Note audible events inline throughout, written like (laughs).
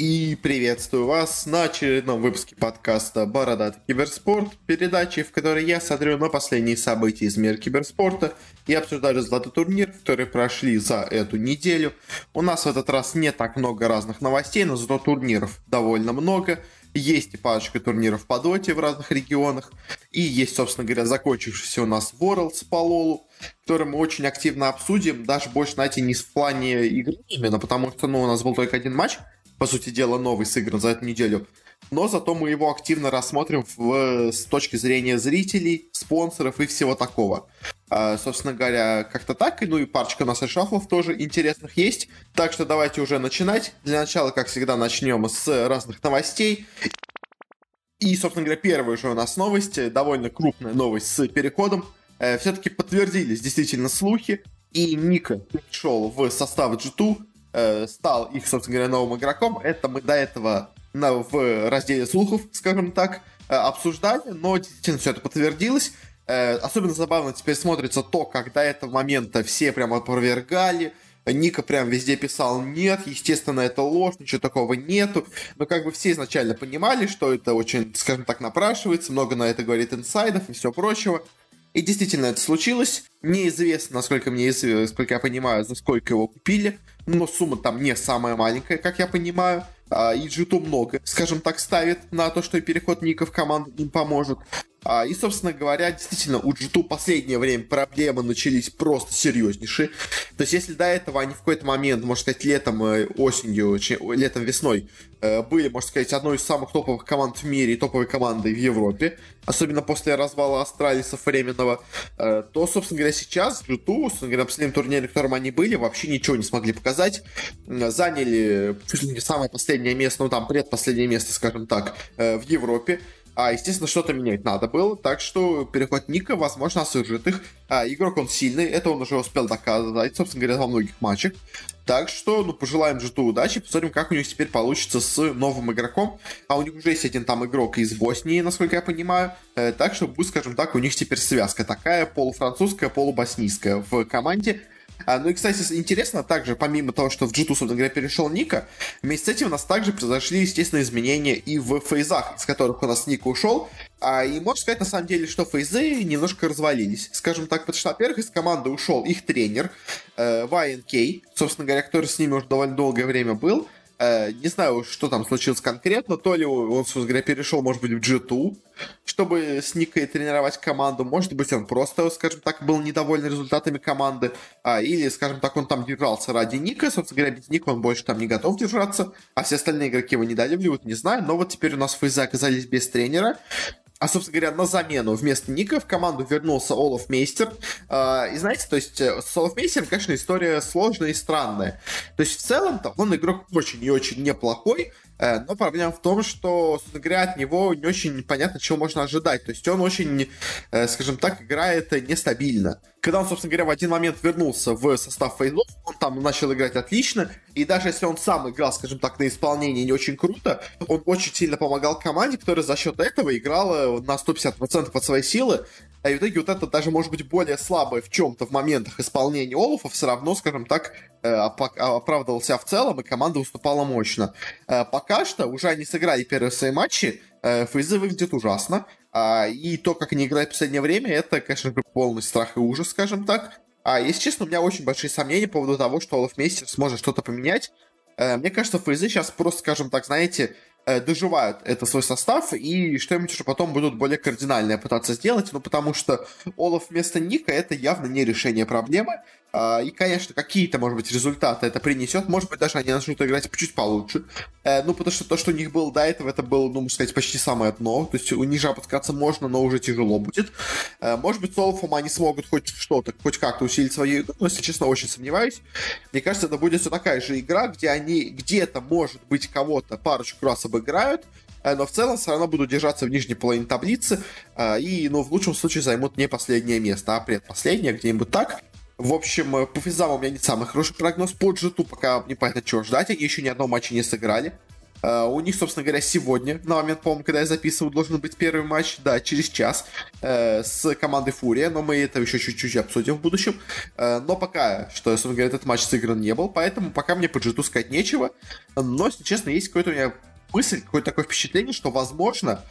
И приветствую вас на очередном выпуске подкаста «Бородатый киберспорт», передачи, в которой я смотрю на последние события из мира киберспорта и обсуждаю результаты турниров, которые прошли за эту неделю. У нас в этот раз не так много разных новостей, но зато турниров довольно много. Есть и парочка турниров по доте в разных регионах. И есть, собственно говоря, закончившийся у нас Worlds по Лолу, который мы очень активно обсудим. Даже больше, знаете, не в плане игры именно, потому что ну, у нас был только один матч – по сути дела, новый сыгран за эту неделю. Но зато мы его активно рассмотрим в, с точки зрения зрителей, спонсоров и всего такого. А, собственно говоря, как-то так. Ну и парочка у нас шафлов тоже интересных есть. Так что давайте уже начинать. Для начала, как всегда, начнем с разных новостей. И, собственно говоря, первая же у нас новость, довольно крупная новость с переходом. Э, все-таки подтвердились действительно слухи, и Ника пришел в состав G2 э, стал их, собственно говоря, новым игроком. Это мы до этого на, в разделе слухов, скажем так, э, обсуждали, но действительно все это подтвердилось. Э, особенно забавно теперь смотрится то, как до этого момента все прямо опровергали, Ника прям везде писал нет, естественно, это ложь, ничего такого нету. Но как бы все изначально понимали, что это очень, скажем так, напрашивается, много на это говорит инсайдов и все прочего. И действительно это случилось. Неизвестно, насколько мне известно, насколько я понимаю, за сколько его купили. Но сумма там не самая маленькая, как я понимаю. А, и g много, скажем так, ставит на то, что переход Ника в команду им поможет. А, и, собственно говоря, действительно, у g последнее время проблемы начались просто серьезнейшие. То есть, если до этого они в какой-то момент, можно сказать, летом, э, осенью, летом, весной, э, были, можно сказать, одной из самых топовых команд в мире и топовой командой в Европе, особенно после развала Астралисов временного, э, то, собственно говоря, сейчас g собственно говоря, на последнем турнире, на котором они были, вообще ничего не смогли показать. Заняли чуть ли не самое последнее место, ну там предпоследнее место, скажем так, в Европе. А, естественно, что-то менять надо было, так что переход Ника, возможно, осужит их. А, игрок он сильный, это он уже успел доказать, собственно говоря, во многих матчах. Так что, ну, пожелаем Джиту удачи, посмотрим, как у них теперь получится с новым игроком. А у них уже есть один там игрок из Боснии, насколько я понимаю. Э, так что, будет, скажем так, у них теперь связка такая полуфранцузская, полубоснийская в команде. А, ну и, кстати, интересно также, помимо того, что в G2, собственно говоря, перешел Ника, вместе с этим у нас также произошли, естественно, изменения и в фейзах, из которых у нас Ника ушел. А, и можно сказать, на самом деле, что фейзы немножко развалились. Скажем так, потому что, во-первых, из команды ушел их тренер, э, YNK, собственно говоря, который с ними уже довольно долгое время был. Э, не знаю, что там случилось конкретно, то ли он, собственно говоря, перешел, может быть, в G2, чтобы с Никой тренировать команду, может быть, он просто, скажем так, был недоволен результатами команды, а, или, скажем так, он там держался ради Ника, собственно говоря, без Ника он больше там не готов держаться, а все остальные игроки его недолюбливают, не знаю, но вот теперь у нас фейзы оказались без тренера, а, собственно говоря, на замену вместо Ника в команду вернулся Олаф Мейстер. А, и знаете, то есть э, с Олаф Мейстером, конечно, история сложная и странная. То есть в целом-то он игрок очень и очень неплохой, Э, но проблема в том, что, собственно говоря, от него не очень понятно, чего можно ожидать. То есть он очень, э, скажем так, играет нестабильно. Когда он, собственно говоря, в один момент вернулся в состав фейзов, он там начал играть отлично, и даже если он сам играл, скажем так, на исполнении не очень круто, он очень сильно помогал команде, которая за счет этого играла на 150% от своей силы, а в итоге вот это даже может быть более слабое в чем-то в моментах исполнения Олафа все равно, скажем так, э, оправдывался в целом, и команда выступала мощно. Э, пока что уже они сыграли первые свои матчи, э, Фейзы выглядит ужасно, а, и то, как они играют в последнее время, это, конечно полный страх и ужас, скажем так. А, если честно, у меня очень большие сомнения по поводу того, что Олаф Мейстер сможет что-то поменять. Мне кажется, Фейзы сейчас просто, скажем так, знаете, Э, доживают это свой состав и что-нибудь уже потом будут более кардинальное пытаться сделать, ну потому что Олаф вместо Ника это явно не решение проблемы. А, и, конечно, какие-то, может быть, результаты это принесет. Может быть, даже они начнут играть чуть получше. Э, ну, потому что то, что у них было до этого, это было, ну, можно сказать, почти самое дно. То есть у ниже опускаться можно, но уже тяжело будет. Э, может быть, с Олафом они смогут хоть что-то, хоть как-то усилить свою игру, но, если честно, очень сомневаюсь. Мне кажется, это будет все такая же игра, где они где-то, может быть, кого-то парочку раз обыграют, э, но в целом все равно будут держаться в нижней половине таблицы и, ну, в лучшем случае займут не последнее место, а предпоследнее, где-нибудь так. В общем, э, по физам у меня не самый хороший прогноз. По джиту пока непонятно, чего ждать. Они еще ни одного матча не сыграли. У них, собственно говоря, сегодня, на момент, по-моему, когда я записываю, должен быть первый матч, да, через час, с командой Фурия, но мы это еще чуть-чуть обсудим в будущем. Но пока, что, собственно говоря, этот матч сыгран не был, поэтому пока мне по джиту сказать нечего. Но, если честно, есть какой-то у меня мысль, какое-то такое впечатление, что, возможно,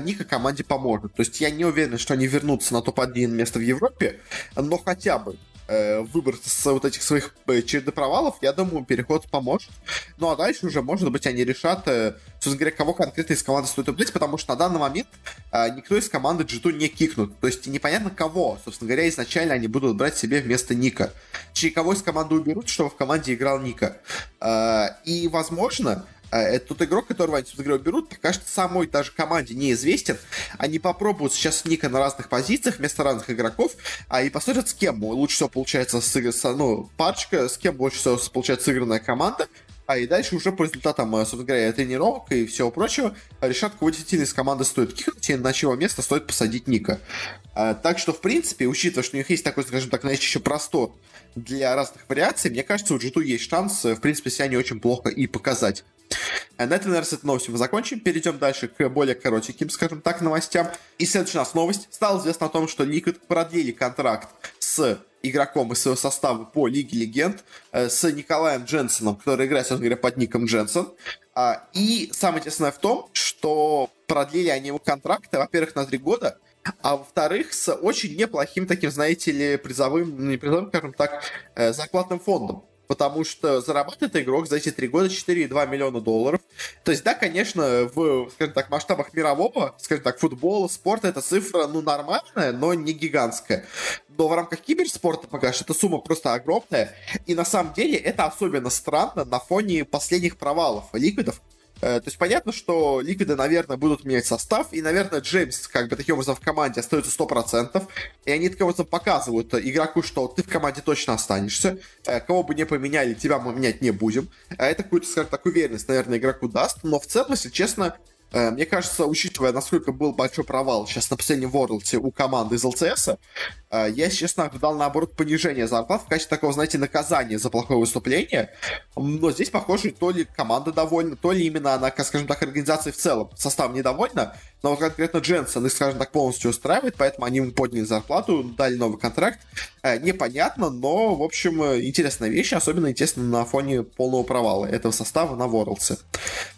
Ника команде поможет. То есть я не уверен, что они вернутся на топ-1 место в Европе, но хотя бы э, выбраться с вот этих своих э, череды провалов, я думаю, переход поможет. Ну а дальше уже, может быть, они решат, э, собственно говоря, кого конкретно из команды стоит убить, потому что на данный момент э, никто из команды G2 не кикнут. То есть непонятно кого, собственно говоря, изначально они будут брать себе вместо Ника. Чьи кого из команды уберут, чтобы в команде играл Ника. Э, и, возможно, это тот игрок, которого они, собственно говоря, берут, пока что самой даже команде неизвестен. Они попробуют сейчас Ника на разных позициях, вместо разных игроков, а и посмотрят, с кем лучше всего получается с, с, ну, парочка, с кем больше всего получается сыгранная команда, а и дальше уже по результатам, э, собственно говоря, тренировок и всего прочего решат, кого действительно из команды стоит кинуть, и на чего место стоит посадить Ника. А, так что, в принципе, учитывая, что у них есть такой, скажем так, знаете, еще простор для разных вариаций, мне кажется, у g есть шанс, э, в принципе, себя не очень плохо и показать. А на этом, наверное, с этой новостью мы закончим. Перейдем дальше к более коротеньким, скажем так, новостям. И следующая у нас новость. Стало известно о том, что Liquid продлили контракт с игроком из своего состава по Лиге Легенд, э, с Николаем Дженсоном, который играет, собственно говоря, под ником Дженсон. А, и самое интересное в том, что продлили они его контракты, во-первых, на три года, а во-вторых, с очень неплохим таким, знаете ли, призовым, не призовым, скажем так, э, зарплатным фондом потому что зарабатывает игрок за эти три года 4,2 миллиона долларов. То есть, да, конечно, в, скажем так, масштабах мирового, скажем так, футбола, спорта эта цифра, ну, нормальная, но не гигантская. Но в рамках киберспорта пока что эта сумма просто огромная. И на самом деле это особенно странно на фоне последних провалов ликвидов, то есть понятно, что Ликвиды, наверное, будут менять состав, и, наверное, Джеймс, как бы, таким образом в команде остается 100%, и они таким образом показывают игроку, что ты в команде точно останешься, э, кого бы не поменяли, тебя мы менять не будем. А это какую-то, скажем так, уверенность, наверное, игроку даст, но в целом, если честно, Э, мне кажется, учитывая, насколько был большой провал сейчас на последнем Ворлде у команды из ЛЦС, э, я, честно, ожидал, наоборот, понижение зарплат в качестве такого, знаете, наказания за плохое выступление. Но здесь, похоже, то ли команда довольна, то ли именно она, скажем так, организация в целом состав недовольна. Но вот конкретно Дженсен их, скажем так, полностью устраивает, поэтому они ему подняли зарплату, дали новый контракт. Э, непонятно, но, в общем, интересная вещь, особенно интересно на фоне полного провала этого состава на Ворлдсе.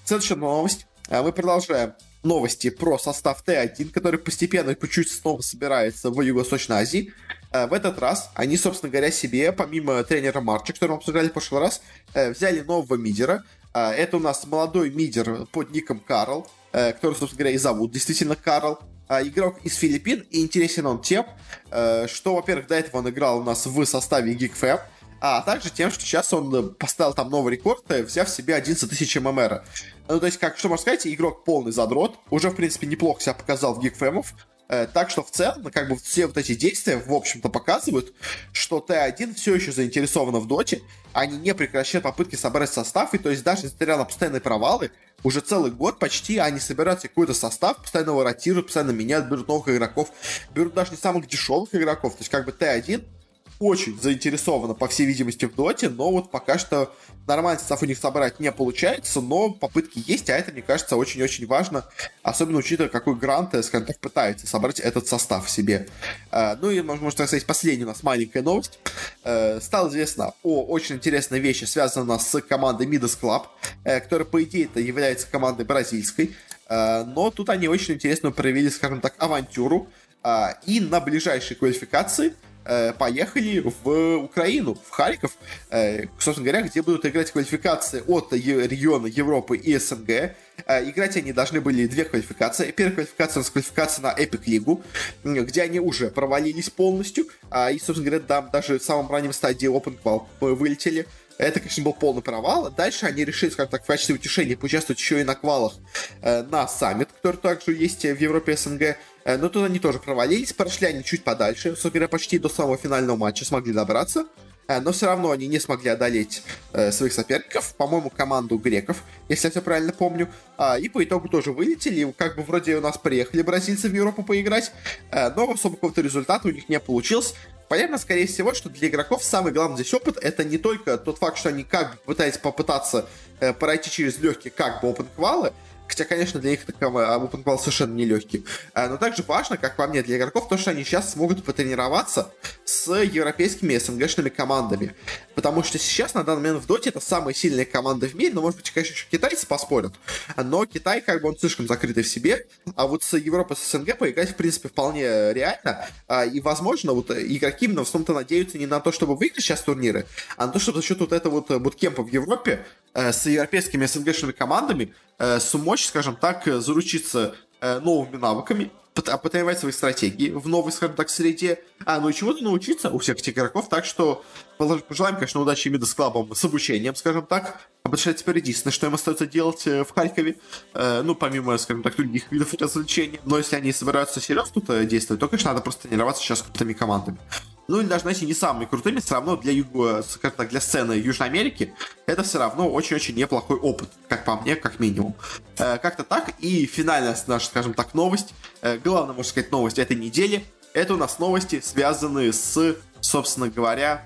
Следующая новость. А мы продолжаем новости про состав Т1, который постепенно и по чуть снова собирается в Юго-Восточной Азии. А в этот раз они, собственно говоря, себе, помимо тренера Марча, который мы обсуждали в прошлый раз, э, взяли нового мидера. А это у нас молодой мидер под ником Карл, э, который, собственно говоря, и зовут действительно Карл. Игрок из Филиппин, и интересен он тем, э, что, во-первых, до этого он играл у нас в составе GeekFam, а также тем, что сейчас он поставил там новый рекорд, взяв себе 11 тысяч ММР. Ну, то есть, как, что можно сказать, игрок полный задрот, уже, в принципе, неплохо себя показал в гигфэмов, э, так что в целом, как бы все вот эти действия, в общем-то, показывают, что Т1 все еще заинтересована в доте, они не прекращают попытки собрать состав, и то есть даже несмотря на постоянные провалы, уже целый год почти они собирают какой-то состав, постоянно его ротируют, постоянно меняют, берут новых игроков, берут даже не самых дешевых игроков, то есть как бы Т1 очень заинтересована, по всей видимости, в доте, но вот пока что нормальный состав у них собрать не получается, но попытки есть, а это, мне кажется, очень-очень важно, особенно учитывая, какой грант, э, скажем так, пытается собрать этот состав себе. Э, ну и, можно сказать, последняя у нас маленькая новость. Э, стало известно о очень интересной вещи, связанной с командой Midas Club, которая, по идее, это является командой бразильской, но тут они очень интересно провели, скажем так, авантюру, и на ближайшей квалификации – поехали в Украину, в Харьков, э, собственно говоря, где будут играть квалификации от региона Европы и СНГ. Э, играть они должны были две квалификации. Первая квалификация у нас квалификация на Epic Лигу, где они уже провалились полностью, а, и, собственно говоря, там даже в самом раннем стадии Open Qual вылетели. Это, конечно, был полный провал. Дальше они решили, скажем так, в качестве утешения поучаствовать еще и на квалах э, на саммит, который также есть в Европе СНГ. Э, но тут они тоже провалились, прошли они чуть подальше, собственно говоря, почти до самого финального матча смогли добраться. Э, но все равно они не смогли одолеть э, своих соперников, по-моему, команду греков, если я все правильно помню. А, и по итогу тоже вылетели, как бы вроде у нас приехали бразильцы в Европу поиграть, э, но особо какого-то результата у них не получилось. Понятно, скорее всего, что для игроков самый главный здесь опыт это не только тот факт, что они как бы пытаются попытаться э, пройти через легкие как бы опенквалы, Хотя, конечно, для них таковой OpenQual совершенно нелегкий. А, но также важно, как по мне, для игроков, то, что они сейчас смогут потренироваться с европейскими СНГшными командами. Потому что сейчас, на данный момент, в Доте это самые сильные команды в мире, но, может быть, конечно, еще китайцы поспорят. Но Китай, как бы, он слишком закрытый в себе, а вот с Европой, с СНГ поиграть, в принципе, вполне реально. А, и, возможно, вот игроки именно в основном-то надеются не на то, чтобы выиграть сейчас турниры, а на то, чтобы за счет вот этого вот буткемпа в Европе э, с европейскими СНГшными командами Э, смочь, скажем так, заручиться э, новыми навыками, потренировать свои стратегии в новой, скажем так, среде, а, ну и чему-то научиться у всех этих игроков, так что пожелаем, конечно, удачи Мидас Клабам с обучением, скажем так, потому что теперь единственное, что им остается делать э, в Харькове, ну, помимо, скажем так, других видов развлечений, но если они собираются серьезно тут действовать, то, конечно, надо просто тренироваться сейчас с крутыми командами ну или даже, знаете, не самыми крутыми, все равно для, юго, скажем так, для сцены Южной Америки это все равно очень-очень неплохой опыт, как по мне, как минимум. Э, как-то так. И финальная наша, скажем так, новость, э, главная, можно сказать, новость этой недели, это у нас новости, связанные с, собственно говоря,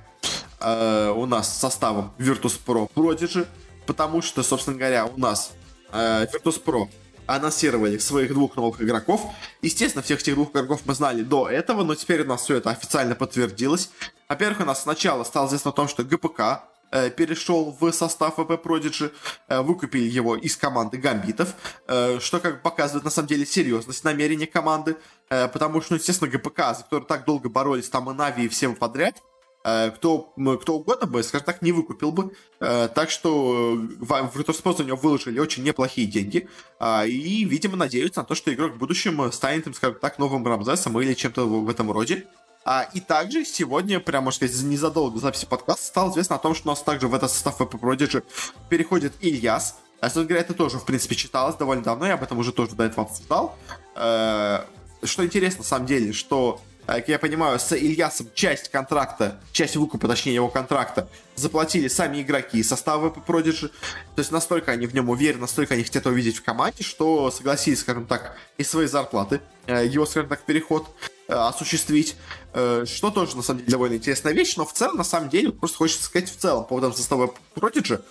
э, у нас составом Virtus.pro Prodigy, потому что, собственно говоря, у нас э, Virtus.pro анонсировали своих двух новых игроков. Естественно, всех этих двух игроков мы знали до этого, но теперь у нас все это официально подтвердилось. Во-первых, у нас сначала стало известно о том, что ГПК э, перешел в состав ВП Prodigy, э, выкупили его из команды Гамбитов, э, что как показывает на самом деле серьезность намерения команды, э, потому что, ну, естественно, ГПК, за который так долго боролись, там и Нави, и всем подряд, кто, кто угодно бы, скажем так, не выкупил бы. Э, так что э, в Virtus.pro за него выложили очень неплохие деньги. А, и, видимо, надеются на то, что игрок в будущем станет, скажем так, новым Рамзесом или чем-то в этом роде. А, и также сегодня, прямо, можно сказать, незадолго до записи подкаста стало известно о том, что у нас также в этот состав VP Prodigy переходит Ильяс. А, собственно говоря, это тоже, в принципе, читалось довольно давно, я об этом уже тоже до этого обсуждал. Что интересно, на самом деле, что как я понимаю, с Ильясом часть контракта, часть выкупа, точнее, его контракта, заплатили сами игроки состава Prodigy. То есть настолько они в нем уверены, настолько они хотят его видеть в команде, что согласились, скажем так, из своей зарплаты э, его, скажем так, переход осуществить, э, что тоже, на самом деле, довольно интересная вещь, но в целом, на самом деле, просто хочется сказать в целом по поводу состава Prodigy. То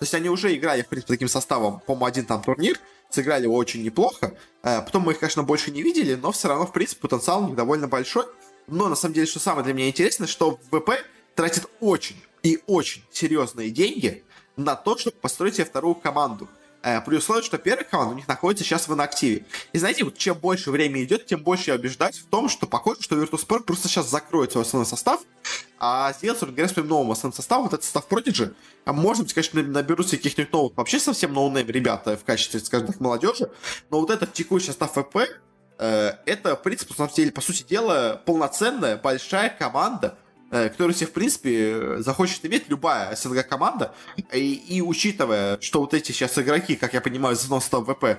есть они уже играли, в принципе, таким составом, по-моему, один там турнир, сыграли очень неплохо. Э, потом мы их, конечно, больше не видели, но все равно, в принципе, потенциал у них довольно большой. Но, на самом деле, что самое для меня интересное, что VP тратит очень и очень серьезные деньги на то, чтобы построить себе вторую команду. Э, при условии, что первая команда у них находится сейчас в инактиве. И знаете, вот чем больше времени идет, тем больше я убеждаюсь в том, что похоже, что Virtus.pro просто сейчас закроет свой основной состав, а собственно говоря, своим новым основным составом, вот этот состав Prodigy, а может быть, конечно, наберутся каких-нибудь новых, вообще совсем no-name ребята в качестве, скажем так, молодежи, но вот этот текущий состав ВП, э, это, в принципе, по сути дела, полноценная большая команда, который себе, в принципе, захочет иметь любая СНГ-команда. И, и учитывая, что вот эти сейчас игроки, как я понимаю, из 90 ВП, э,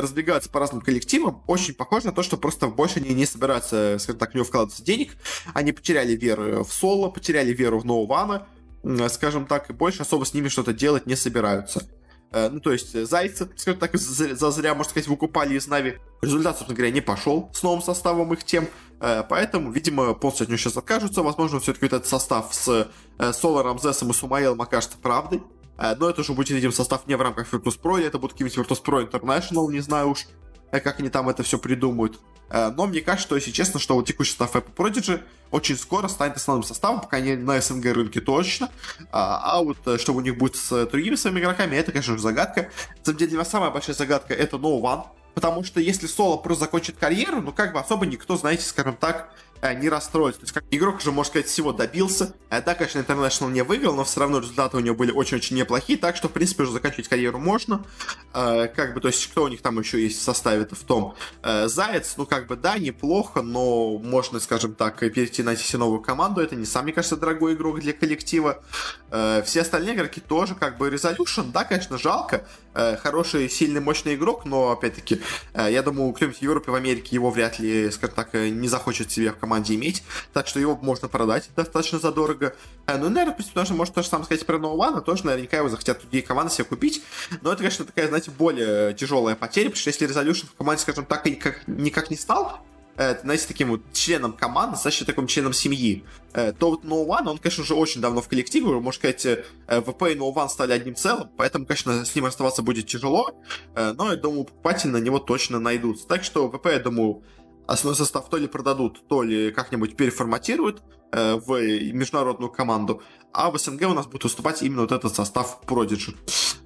разбегаются по разным коллективам, очень похоже на то, что просто больше они не собираются, скажем так, в него вкладываться денег. Они потеряли веру в Соло, потеряли веру в Ноувана, скажем так, и больше особо с ними что-то делать не собираются. Э, ну, то есть Зайцев, (laughs) скажем так, за зря, можно сказать, выкупали из Нави. Результат, собственно говоря, не пошел с новым составом их тем. Э, поэтому, видимо, полностью от него сейчас откажутся. Возможно, все-таки этот состав с э, Соло, Рамзесом и Сумаэлом окажется правдой. Но это уже будет, видимо, состав не в рамках Virtus.pro, или это будет какой-нибудь Virtus.pro International, не знаю уж, как они там это все придумают. Но мне кажется, что, если честно, что вот текущий состав Apple Prodigy очень скоро станет основным составом, пока не на СНГ рынке точно. А, а вот что у них будет с другими своими игроками, это, конечно же, загадка. На самом деле, для меня самая большая загадка это No One. Потому что если Соло просто закончит карьеру, ну как бы особо никто, знаете, скажем так, Э, не расстроиться. То есть, как игрок уже, можно сказать, всего добился. Э, да, конечно, International не выиграл, но все равно результаты у него были очень-очень неплохие, так что, в принципе, уже заканчивать карьеру можно. Э, как бы, то есть, кто у них там еще есть в составе-то в том? Заяц, ну, как бы, да, неплохо, но можно, скажем так, перейти на новую команду. Это не самый, кажется, дорогой игрок для коллектива. Все остальные игроки тоже, как бы, Resolution, да, конечно, жалко. Хороший, сильный, мощный игрок, но, опять-таки, я думаю, кто-нибудь в Европе, в Америке его вряд ли, скажем так, не захочет себе в команде иметь, так что его можно продать достаточно задорого. Э, ну, наверное, в принципе, тоже может то же самое сказать про Ноулана, тоже наверняка его захотят другие команды себе купить, но это, конечно, такая, знаете, более тяжелая потеря, потому что если Resolution в команде, скажем так, никак, никак не стал, э, знаете, таким вот членом команды, достаточно таким членом семьи, э, то вот No One, он, конечно, уже очень давно в коллективе, можно сказать, ВП и No One стали одним целым, поэтому, конечно, с ним оставаться будет тяжело, но, я думаю, покупатели на него точно найдутся. Так что ВП, я думаю, основной состав то ли продадут, то ли как-нибудь переформатируют э, в международную команду, а в СНГ у нас будет выступать именно вот этот состав Prodigy.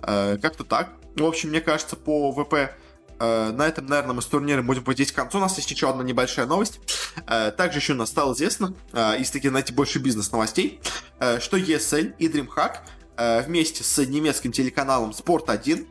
Э, как-то так. В общем, мне кажется, по ВП Э, на этом, наверное, мы с турниром будем подходить к концу. У нас есть еще одна небольшая новость. Э, также еще у нас стало известно, э, из таких, знаете, больше бизнес-новостей, что ESL и DreamHack вместе с немецким телеканалом Sport 1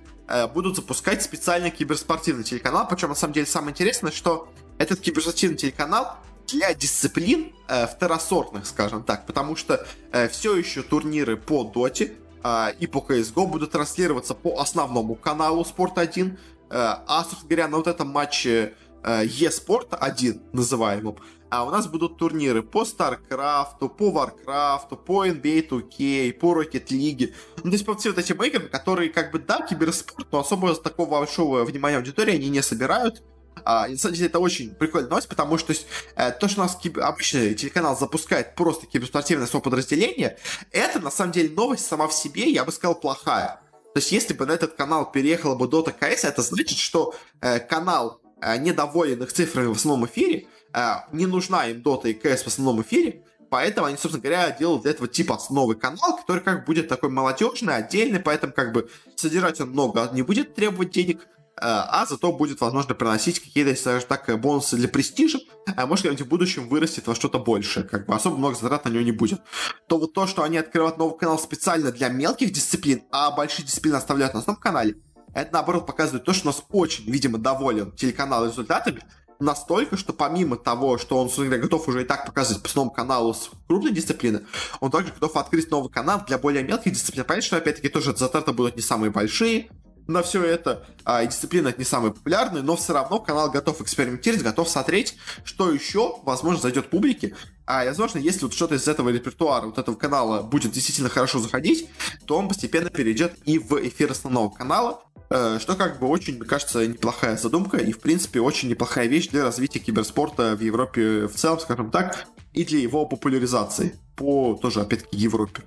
будут запускать специальный киберспортивный телеканал. Причем, на самом деле, самое интересное, что этот киберспортивный телеканал для дисциплин э, второсортных, скажем так, потому что э, все еще турниры по Доте э, и по CSGO будут транслироваться по основному каналу Sport 1, Э, а, собственно говоря, на вот этом матче eSport 1 называемом, а у нас будут турниры по StarCraft, по Warcraft, по NBA 2K, по Rocket League. Ну, то есть по всем вот этим играм, которые, как бы, да, киберспорт, но особо такого большого внимания аудитории они не собирают. А, на самом деле, это очень прикольная новость, потому что то, есть, э, то что у нас киб... обычный телеканал запускает просто киберспортивное свое подразделение, это, на самом деле, новость сама в себе, я бы сказал, плохая. То есть, если бы на этот канал переехала бы Dota CS, это значит, что э, канал э, недоволен их цифрами в основном эфире, э, не нужна им Dota и CS в основном эфире, поэтому они, собственно говоря, делают для этого типа новый канал, который как будет такой молодежный, отдельный, поэтому как бы содержать он много не будет требовать денег, а зато будет, возможно, приносить какие-то, скажем так, бонусы для престижа, а может, когда-нибудь в будущем вырастет во что-то большее, как бы особо много затрат на него не будет. То вот то, что они открывают новый канал специально для мелких дисциплин, а большие дисциплины оставляют на основном канале, это, наоборот, показывает то, что у нас очень, видимо, доволен телеканал результатами, настолько, что помимо того, что он, собственно говоря, готов уже и так показывать по основному каналу с крупной дисциплины, он также готов открыть новый канал для более мелких дисциплин. Понятно, что, опять-таки, тоже затраты будут не самые большие, на все это. А, и дисциплина не самая популярная, но все равно канал готов экспериментировать, готов смотреть, что еще, возможно, зайдет публике. А, возможно, если вот что-то из этого репертуара, вот этого канала будет действительно хорошо заходить, то он постепенно перейдет и в эфир основного канала, э, что как бы очень, мне кажется, неплохая задумка и, в принципе, очень неплохая вещь для развития киберспорта в Европе в целом, скажем так, и для его популяризации по тоже, опять-таки, Европе.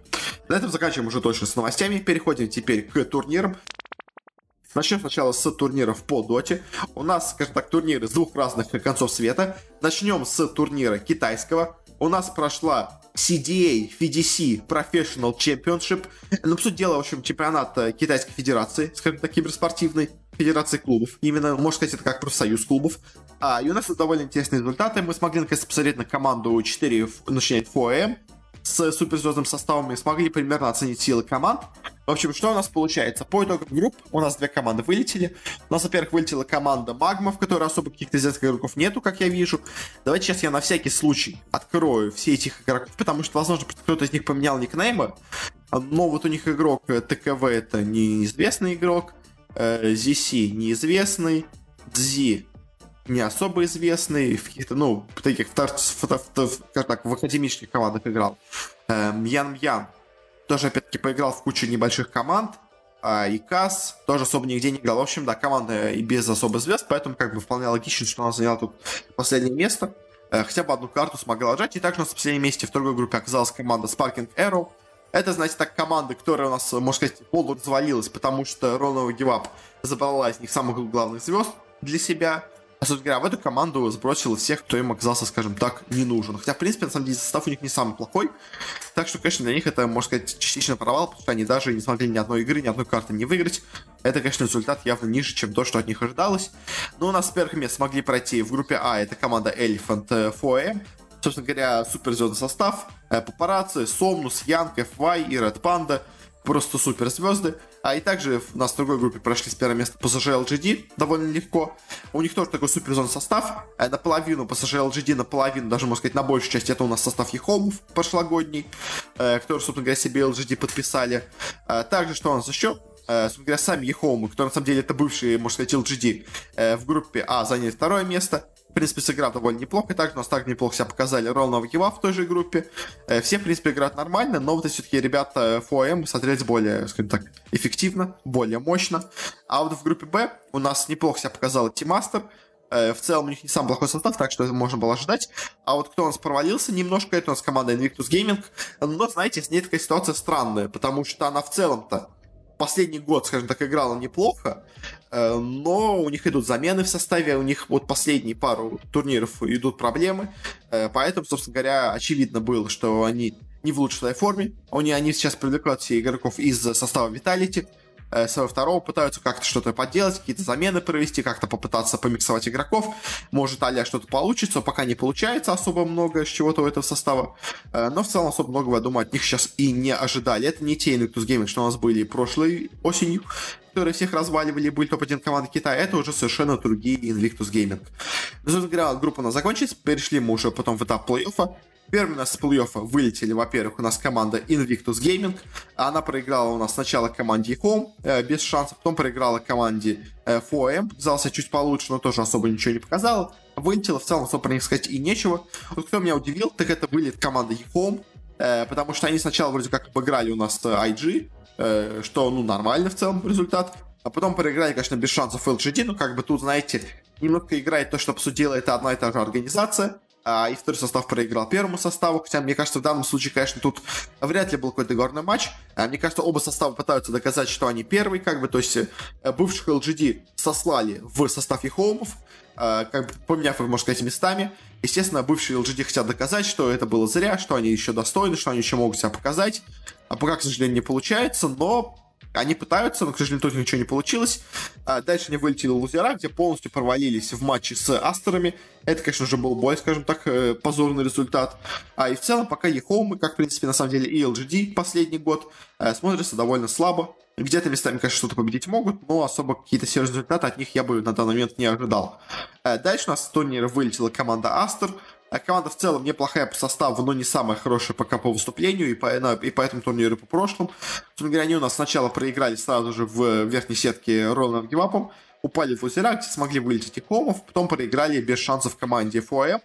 На этом заканчиваем уже точно с новостями. Переходим теперь к турнирам. Начнем сначала с турниров по доте. У нас, скажем так, турниры с двух разных концов света. Начнем с турнира китайского. У нас прошла CDA FDC Professional Championship. Ну, по сути дела, в общем, чемпионат э, Китайской Федерации, скажем так, киберспортивной Федерации клубов. Именно, можно сказать, это как профсоюз клубов. А, и у нас довольно интересные результаты. Мы смогли, наконец, посмотреть на команду 4, начиная 4 с суперзвездным составом и смогли примерно оценить силы команд. В общем, что у нас получается? По итогам групп у нас две команды вылетели. У нас, во-первых, вылетела команда Магма, в которой особо каких-то известных игроков нету, как я вижу. Давайте сейчас я на всякий случай открою все этих игроков, потому что, возможно, кто-то из них поменял никнеймы. Но вот у них игрок э, ТКВ это неизвестный игрок, ZC э, неизвестный, Дзи не особо известный, в каких-то, ну, таких, скажем так, в академических командах играл. Эм, Ян Ян тоже, опять-таки, поиграл в кучу небольших команд. А, и Кас тоже особо нигде не играл. В общем, да, команда и без особо звезд, поэтому как бы вполне логично, что она заняла тут последнее место. Э, хотя бы одну карту смогла отжать. И также у нас в последнем месте в другой группе оказалась команда Sparking Arrow. Это, знаете, так команда, которая у нас, можно сказать, полу развалилась, потому что Ронова Гивап забрала из них самых главных звезд для себя. А, собственно говоря, в эту команду сбросил всех, кто им оказался, скажем так, не нужен. Хотя, в принципе, на самом деле, состав у них не самый плохой. Так что, конечно, для них это, можно сказать, частично провал, потому что они даже не смогли ни одной игры, ни одной карты не выиграть. Это, конечно, результат явно ниже, чем то, что от них ожидалось. Но у нас с первых мест смогли пройти в группе А, это команда Elephant FOE. Собственно говоря, суперзвездный состав, э, Папарацци, Сомнус, Янг, FY и Red Panda. Просто суперзвезды. А и также у нас в другой группе прошли с первого места PSG LGD довольно легко. У них тоже такой суперзон состав. Э, наполовину PSG LGD, наполовину, даже можно сказать, на большую часть это у нас состав Ехомов прошлогодний, э, который, собственно говоря, себе LGD подписали. Э, также что у нас еще? собственно говоря, сами EHOME ы, которые на самом деле это бывшие, можно сказать, LGD, в группе А заняли второе место. В принципе, сыграв довольно неплохо. Также у нас так неплохо себя показали Royal Never Give Up в той же группе. Э, все, в принципе, играют нормально, но вот все-таки ребята EHOME смотрелись более, скажем так, эффективно, более мощно. А вот в группе Б у нас неплохо себя показал Team Aster. Э, в целом у них не самый плохой состав, так что это можно было ожидать. А вот кто у нас провалился немножко, это у нас команда Invictus Gaming. Но, знаете, с ней такая ситуация странная, потому что она в целом-то последний год, скажем так, играла неплохо, э, но у них идут замены в составе, у них вот последние пару турниров идут проблемы, э, поэтому, собственно говоря, очевидно было, что они не в лучшей своей форме, они, они сейчас привлекают все игроков из состава Vitality, э, своего второго пытаются как-то что-то поделать, какие-то замены провести, как-то попытаться помиксовать игроков. Может, аля что-то получится, пока не получается особо много с чего-то у этого состава. Э, но в целом особо многого, я думаю, от них сейчас и не ожидали. Это не те Invictus Gaming, что у нас были прошлой осенью, которые всех разваливали, были топ-1 команды Китая, это уже совершенно другие Invictus Gaming. Собственно говоря, группа у нас закончилась, перешли мы уже потом в этап плей-оффа. Первыми у нас с плей-оффа вылетели, во-первых, у нас команда Invictus Gaming. Она проиграла у нас сначала команде Home, э, без шансов, потом проиграла команде э, 4M. Показался чуть получше, но тоже особо ничего не показала. Вылетела, в целом, особо них сказать и нечего. Вот кто меня удивил, так это вылет команды EHOME, э, потому что они сначала вроде как обыграли у нас IG, э, что, ну, нормально в целом результат. А потом проиграли, конечно, без шансов LGD, но как бы тут, знаете, немножко играет то, что, по сути это одна и та же организация а, и второй состав проиграл первому составу, хотя, мне кажется, в данном случае, конечно, тут вряд ли был какой-то договорный матч. А, мне кажется, оба состава пытаются доказать, что они первый, как бы, то есть э, бывших LGD сослали в состав EHOME ов, а, как бы поменяв их, можно сказать, местами. Естественно, бывшие LGD хотят доказать, что это было зря, что они еще достойны, что они еще могут себя показать. А пока, к сожалению, не получается, но они пытаются, но, к сожалению, тут ничего не получилось. А дальше они вылетели лузера, где полностью провалились в матче с Астерами. Это, конечно же, был бой, скажем так, э, позорный результат. А и в целом, пока Ехоумы, как, в принципе, на самом деле, и LGD последний год, э, смотрятся довольно слабо. Где-то местами, конечно, что-то победить могут, но особо какие-то серьезные результаты от них я бы на данный момент не ожидал. Э, дальше у нас с турнира вылетела команда Астер. А команда в целом неплохая по составу, но не самая хорошая пока по выступлению, и по, и по этому турниру, по прошлым. Собственно говоря, они у нас сначала проиграли сразу же в верхней сетке Роном Гивапом, упали в лузера, где смогли вылететь и Комов, потом проиграли без шансов команде FOM.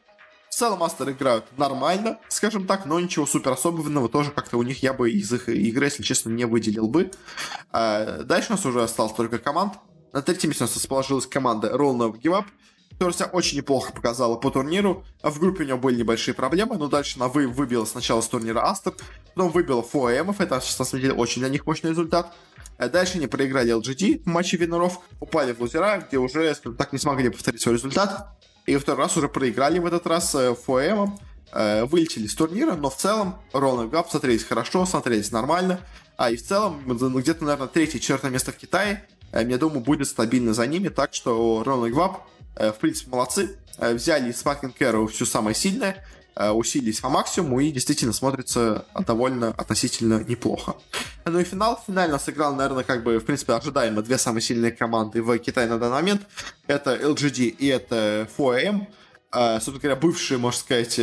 В целом Астер играют нормально, скажем так, но ничего супер особенного тоже как-то у них я бы из их игры, если честно, не выделил бы. А дальше у нас уже осталось только команд. На третьем месте у нас расположилась команда Royal Never Give Up, которая себя очень неплохо показала по турниру. В группе у него были небольшие проблемы, но дальше она вы, выбила сначала с турнира Aster, потом выбила EHOME, это, на самом деле, очень для них мощный результат. А дальше они проиграли LGD в матче winner ов, упали в лузера, где уже, так, не смогли повторить свой результат. И во второй раз уже проиграли в этот раз EHOME, э, вылетели с турнира, но в целом Royal Never Give Up смотрелись хорошо, смотрелись нормально. А и в целом, где-то, наверное, третье, четвертое место в Китае, э, я думаю, будет стабильно за ними, так что Гвап Э, в принципе, молодцы. Э, взяли из Fucking Carol все самое сильное, э, усилились по максимуму и действительно смотрится довольно относительно неплохо. Ну и финал. Финально сыграл, наверное, как бы, в принципе, ожидаемо две самые сильные команды в Китае на данный момент. Это LGD и это 4AM. Собственно говоря, бывшие, можно сказать,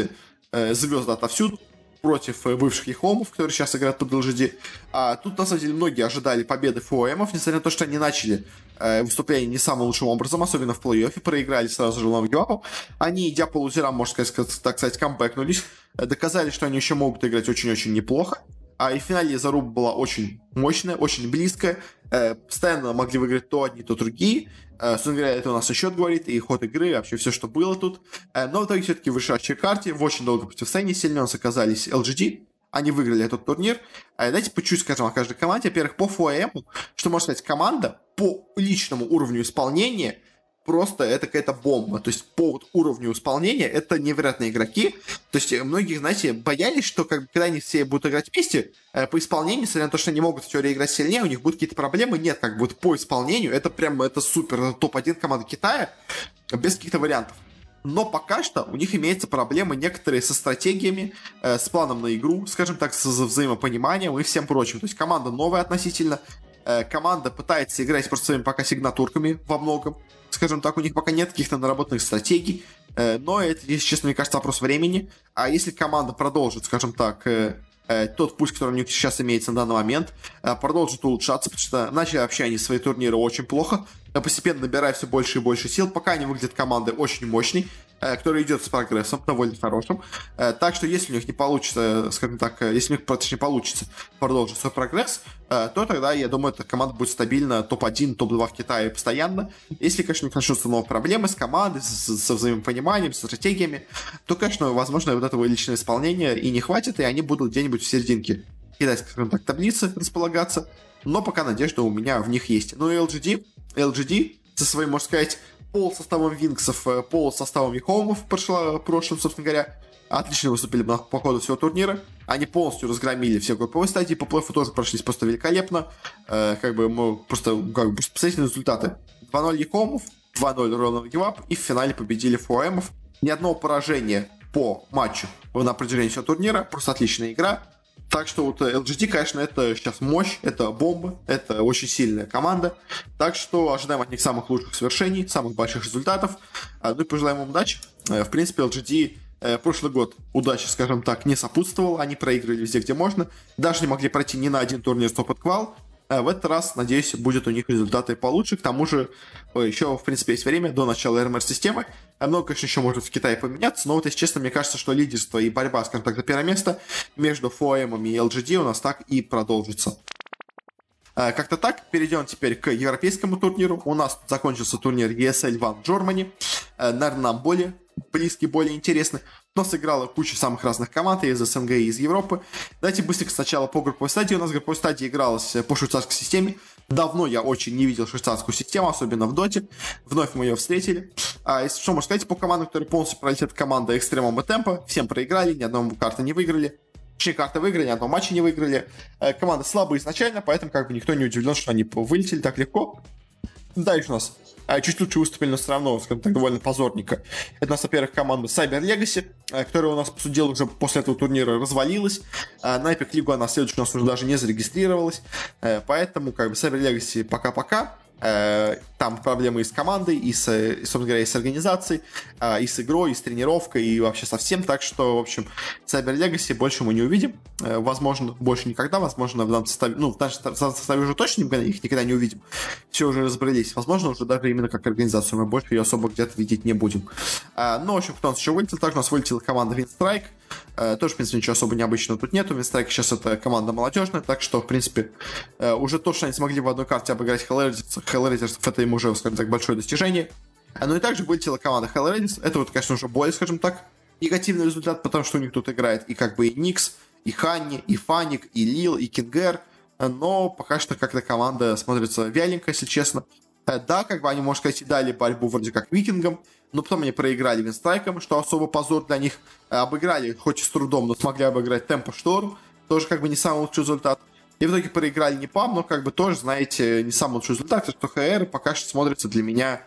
звезды отовсюду против э, бывших Ехомов, которые сейчас играют под LGD. А тут, на самом деле, многие ожидали победы ФОМов, несмотря на то, что они начали э, выступление не самым лучшим образом, особенно в плей-оффе, проиграли сразу же Лом Гивапом. Они, идя по лузерам, можно сказать, так сказать, камбэкнулись, э, доказали, что они еще могут играть очень-очень неплохо. А и в финале заруба была очень мощная, очень близкая. Э, постоянно могли выиграть то одни, то другие. Э, собственно говоря, это у нас счет говорит, и ход игры, и вообще все, что было тут. Э, но в итоге все-таки в вышедшей карте в очень долго противостоянии сильно у нас оказались LGD. Они выиграли этот турнир. Э, давайте по чуть скажем о каждой команде. Во-первых, по ФОМ, что можно сказать, команда по личному уровню исполнения – просто это какая-то бомба. То есть по вот уровню исполнения это невероятные игроки. То есть многие, знаете, боялись, что как, когда они все будут играть вместе, э, по исполнению, несмотря на то, что они могут в теории играть сильнее, у них будут какие-то проблемы. Нет, как бы по исполнению это прям это супер, это топ-1 команда Китая без каких-то вариантов. Но пока что у них имеются проблемы некоторые со стратегиями, э, с планом на игру, скажем так, с взаимопониманием и всем прочим. То есть команда новая относительно, э, команда пытается играть просто своими пока сигнатурками во многом скажем так, у них пока нет каких-то наработанных стратегий, э, но это, если честно, мне кажется, вопрос времени. А если команда продолжит, скажем так, э, э, тот путь, который у них сейчас имеется на данный момент, продолжит улучшаться, потому что начали вообще они свои турниры очень плохо, постепенно набирая все больше и больше сил, пока они выглядят командой очень мощной, который идет с прогрессом, довольно хорошим. Так что если у них не получится, скажем так, если у них, точнее, получится продолжить свой прогресс, то тогда, я думаю, эта команда будет стабильно топ-1, топ-2 в Китае постоянно. Если, конечно, не начнутся новые проблемы с командой, со взаимопониманием, со стратегиями, то, конечно, возможно, вот этого личного исполнения и не хватит, и они будут где-нибудь в серединке китайской, скажем так, таблицы располагаться. Но пока надежда у меня в них есть. Ну и LGD, LGD со своим, можно сказать, пол составом Винксов, э, пол составом Хоумов в прошлом, собственно говоря, отлично выступили по ходу всего турнира. Они полностью разгромили все групповые стадии, по плей тоже прошлись просто великолепно. Э, как бы мы просто, как бы, посмотрите на результаты. 2-0 Якомов, 2-0 Ронald Гивап, и в финале победили Фуэмов. Ни одного поражения по матчу на протяжении всего турнира, просто отличная игра. Так что вот LGD, конечно, это сейчас мощь, это бомба, это очень сильная команда. Так что ожидаем от них самых лучших свершений, самых больших результатов. А, ну и пожелаем им удачи. Э, в принципе, LGD э, прошлый год удачи, скажем так, не сопутствовал. Они проиграли везде, где можно. Даже не могли пройти ни на один турнир стоп квал. Э, в этот раз, надеюсь, будет у них результаты получше. К тому же, еще, в принципе, есть время до начала РМР-системы. Э, много, конечно, еще может в Китае поменяться, но вот, если честно, мне кажется, что лидерство и борьба, скажем так, за первое место между FOM и LGD у нас так и продолжится. Э, как-то так, перейдем теперь к европейскому турниру. У нас закончился турнир ESL One Germany. Наверное, нам более близкий, более интересный. Но сыграла куча самых разных команд из СНГ и из Европы. Давайте быстренько сначала по групповой стадии. У нас групповой стадии игралась по швейцарской системе. Давно я очень не видел швейцарскую систему, особенно в доте. Вновь мы ее встретили. А, если что, можно сказать, по командам, которые полностью пролетят команда Экстремум и Темпа. Всем проиграли, ни одной карты не выиграли. Точнее, карты выиграли, ни одного матча не выиграли. Э, команда слабая изначально, поэтому как бы никто не удивлен, что они вылетели так легко. Дальше у нас а чуть лучше выступили, но все равно, скажем так, довольно позорненько. Это у нас, во-первых, команда Cyber Legacy, э, которая у нас, по сути дела, уже после этого турнира развалилась. А на Epic League она следующая у нас уже даже не зарегистрировалась. Э, поэтому, как бы, Cyber Legacy пока-пока. Э, там проблемы и с командой, и с, собственно говоря, и с организацией, а, и с игрой, и с тренировкой, и вообще со всем. Так что, в общем, Cyber Legacy больше мы не увидим. Э, возможно, больше никогда. Возможно, в данном составе, ну, в нашем составе уже точно их никогда не увидим. Все уже разбрелись. Возможно, уже даже именно как организацию мы больше ее особо где-то видеть не будем. А, ну, в общем, кто у нас еще вылетел? Также у нас вылетела команда Windstrike. Э, тоже, в принципе, ничего особо необычного тут нету. Винстрайк сейчас это команда молодежная, так что, в принципе, э, уже то, что они смогли в одной карте обыграть Hellraisers, это им уже, скажем так, большое достижение. Э, ну и также вылетела команда Hellraisers. Это вот, конечно, уже более, скажем так, негативный результат, потому что у них тут играет и как бы и Никс, и Ханни, и Фаник, и Лил, и Кингер. Но пока что как-то команда смотрится вяленько, если честно. Да, как бы они, можно сказать, и дали борьбу вроде как викингам, но потом они проиграли Винстрайком, что особо позор для них. Э, обыграли, хоть и с трудом, но смогли обыграть Темпо Шторм. Тоже как бы не самый лучший результат. И в итоге проиграли не ПАМ, но как бы тоже, знаете, не самый лучший результат, что ХР пока что смотрится для меня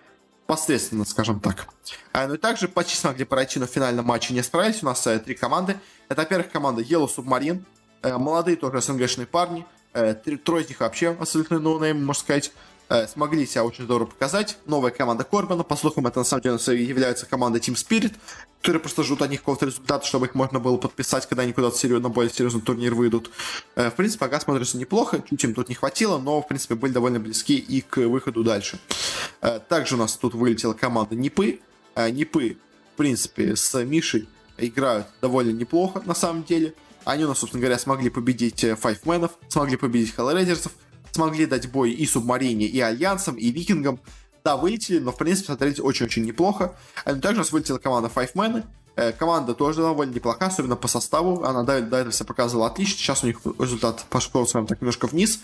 посредственно, скажем так. А, ну и также почти смогли пройти, но в финальном матче не справились. У нас э, три команды. Это, во-первых, команда Yellow Submarine. Э, молодые тоже СНГшные парни. Э, трое из них вообще абсолютно no-name, можно сказать. Э, смогли себя очень здорово показать. Новая команда Корбана, по слухам, это на самом деле является команда Team Spirit, которые просто ждут от них какого-то результата, чтобы их можно было подписать, когда они куда-то серьезно, на более серьезный турнир выйдут. Э, в принципе, пока смотрится неплохо, чуть им тут не хватило, но, в принципе, были довольно близки и к выходу дальше. Э, также у нас тут вылетела команда Нипы. Нипы, в принципе, с Мишей играют довольно неплохо, на самом деле. Они у нас, собственно говоря, смогли победить Файфменов, смогли победить Hellraisers, смогли дать бой и Субмарине, и Альянсам, и Викингам. Да, вылетели, но, в принципе, смотрите, очень-очень неплохо. А также у нас вылетела команда Five Men. Э, команда тоже довольно неплоха, особенно по составу. Она до, до этого себя показывала отлично. Сейчас у них результат пошел, скажем так, немножко вниз.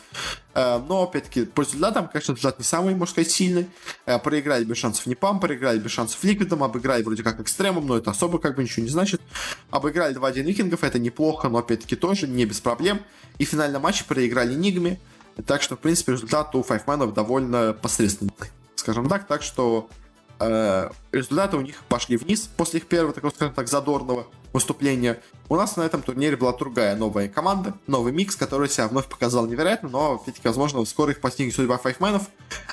Э, но, опять-таки, по результатам, конечно, результат не самый, можно сказать, сильный. Э, проиграли без шансов NiP ам, проиграли без шансов Liquid ам, обыграли вроде как Extreme ам, но это особо как бы ничего не значит. Обыграли 2-1 Викингов, это неплохо, но, опять-таки, тоже не без проблем. И в финальном матче проиграли Nigma. Так что, в принципе, результат у Five Men ов довольно посредственный, скажем так. Так что э, результаты у них пошли вниз после их первого, такого, скажем так, задорного выступления. У нас на этом турнире была другая новая команда, новый микс, который себя вновь показал невероятно, но, опять-таки, возможно, скоро их постигнет судьба файфменов.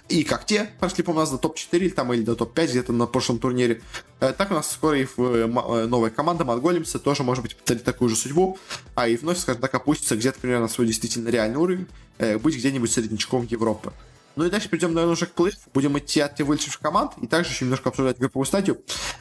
И как те прошли, по у нас до топ-4 там, или до топ-5 где-то на прошлом турнире, э, так у нас скоро и э, новая команда Монголимсы тоже, может быть, повторит такую же судьбу, а и вновь, скажем так, опустится где-то примерно на свой действительно реальный уровень, быть где-нибудь среднячком Европы. Ну и дальше перейдем, наверное, уже к плей Будем идти от вылетевших команд и также еще немножко обсуждать групповую стадию.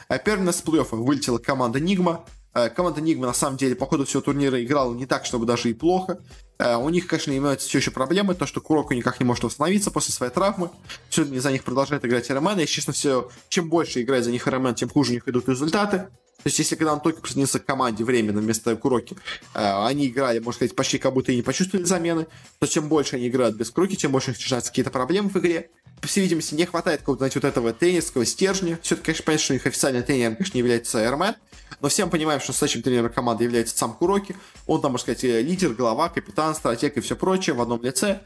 Э, первый у нас плей вылетела команда Нигма. Э, команда Нигма, на самом деле, по ходу всего турнира играла не так, чтобы даже и плохо. Э, у них, конечно, имеются все еще проблемы, то, что Куроку никак не может восстановиться после своей травмы. Все за них продолжает играть РМН. И, честно, все, чем больше играет за них РМН, тем хуже у них идут результаты. То есть, если когда он только присоединился к команде временно вместо Куроки, э, они играли, можно сказать, почти как будто и не почувствовали замены, то чем больше они играют без Куроки, тем больше начинаются какие-то проблемы в игре. По всей видимости, не хватает какого-то, знаете, вот этого тренерского стержня. Все-таки, конечно, понятно, что их официальным тренером, конечно, не является Эрмен, но всем понимаем, что следующим тренером команды является сам Куроки. Он там, можно сказать, лидер, глава, капитан, стратег и все прочее в одном лице.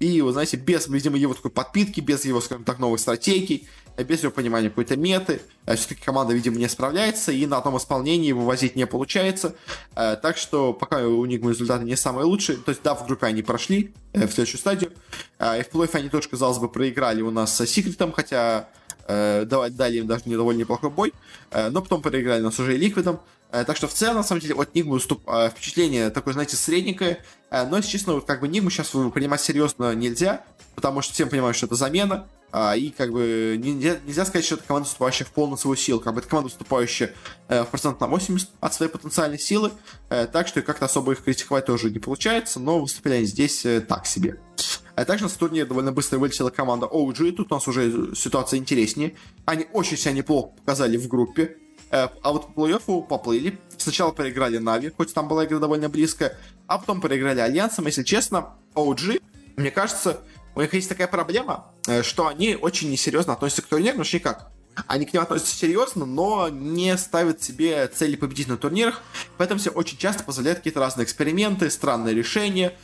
И, вы знаете, без, видимо, его такой подпитки, без его, скажем так, новых стратегий, без его понимания какой-то меты, э, все-таки команда, видимо, не справляется, и на одном исполнении вывозить не получается. Э, так что пока у них результаты не самые лучшие. То есть, да, в группе они прошли э, в следующую стадию. И в плей они тоже, казалось бы, проиграли у нас с Секретом, хотя дали им даже недовольно неплохой бой, но потом проиграли нас уже и Ликвидом. Так что в целом, на самом деле, от Нигмы выступ... впечатление такое, знаете, средненькое. Но, если честно, вот как бы Нигму сейчас принимать серьезно нельзя, потому что всем понимают, что это замена. А, и как бы нельзя, нельзя сказать, что это команда, выступающая в полную свою силу. Как бы это команда, выступающая э, в процент на 80 от своей потенциальной силы. Э, так что как-то особо их критиковать тоже не получается, но выступили они здесь э, так себе. А также на турнире довольно быстро вылетела команда OG. Тут у нас уже ситуация интереснее. Они очень себя неплохо показали в группе. Э, а вот по плей-оффу поплыли. Сначала проиграли Нави, хоть там была игра довольно близкая. А потом проиграли Альянсом. Если честно, OG, мне кажется, у них есть такая проблема, э, что они очень несерьезно относятся к турниру, ну никак. Они к ним относятся серьезно, но не ставят себе цели победить на турнирах, поэтому все очень часто позволяют какие-то разные эксперименты, странные решения,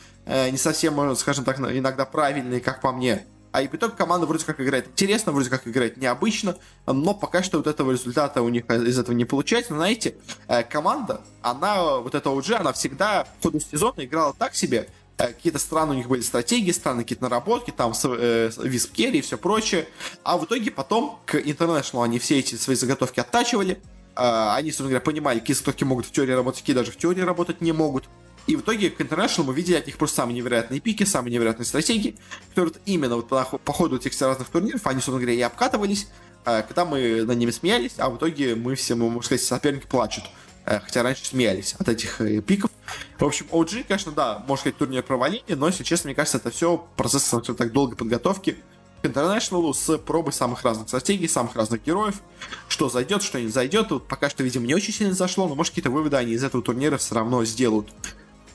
не совсем, скажем так, иногда правильные, как по мне. А и итоге команда вроде как играет интересно, вроде как играет необычно, но пока что вот этого результата у них из этого не получается. Но знаете, э, команда, она, вот эта OG, она всегда в ходу сезона играла так себе, Э, какие-то странные у них были стратегии, странные какие-то наработки, там, э, виспкерри и все прочее. А в итоге потом к International они все эти свои заготовки оттачивали. Э, они, собственно говоря, понимали, какие заготовки могут в теории работать, какие даже в теории работать не могут. И в итоге к International мы видели от них просто самые невероятные пики, самые невероятные стратегии, которые вот именно вот по, ходу этих разных турниров, они, собственно говоря, и обкатывались, э, когда мы над ними смеялись, а в итоге мы все, можно сказать, соперники плачут. Э, хотя раньше смеялись от этих э, пиков. В общем, OG, конечно, да, может сказать, турнир провалили, но, если честно, мне кажется, это все процесс скажем так долгой подготовки к International с пробой самых разных стратегий, самых разных героев, что зайдет, что не зайдет. Тут пока что, видимо, не очень сильно зашло, но, может, какие-то выводы они из этого турнира все равно сделают.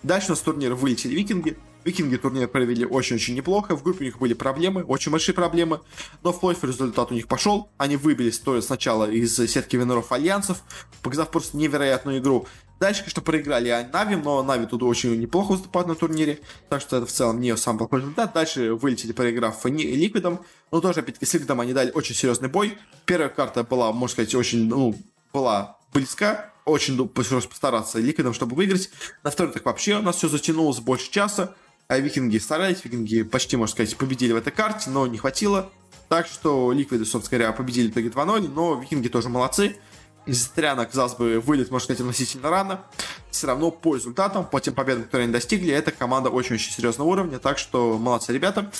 Дальше у нас турнир вылетели викинги. Викинги турнир провели очень-очень неплохо. В группе у них были проблемы, очень большие проблемы. Но в плей результат у них пошел. Они выбились то сначала из сетки winner ов альянсов, показав просто невероятную игру. Дальше, конечно, проиграли Нави, но Нави тут очень неплохо выступают на турнире, так что это в целом не самый плохой результат. Дальше вылетели, проиграв Liquid ам, но тоже, опять-таки, с Liquid ом они дали очень серьезный бой. Первая карта была, можно сказать, очень, ну, была близка, очень пришлось постараться Ликвидом, чтобы выиграть. На второй так вообще у нас все затянулось больше часа. А викинги старались, викинги почти, можно сказать, победили в этой карте, но не хватило. Так что Ликвиды, собственно говоря, победили в итоге 2-0, но викинги тоже молодцы. Несмотря на, казалось бы, вылет, можно сказать, относительно рано, все равно по результатам, по тем победам, которые они достигли, эта команда очень-очень серьезного уровня, так что молодцы ребята.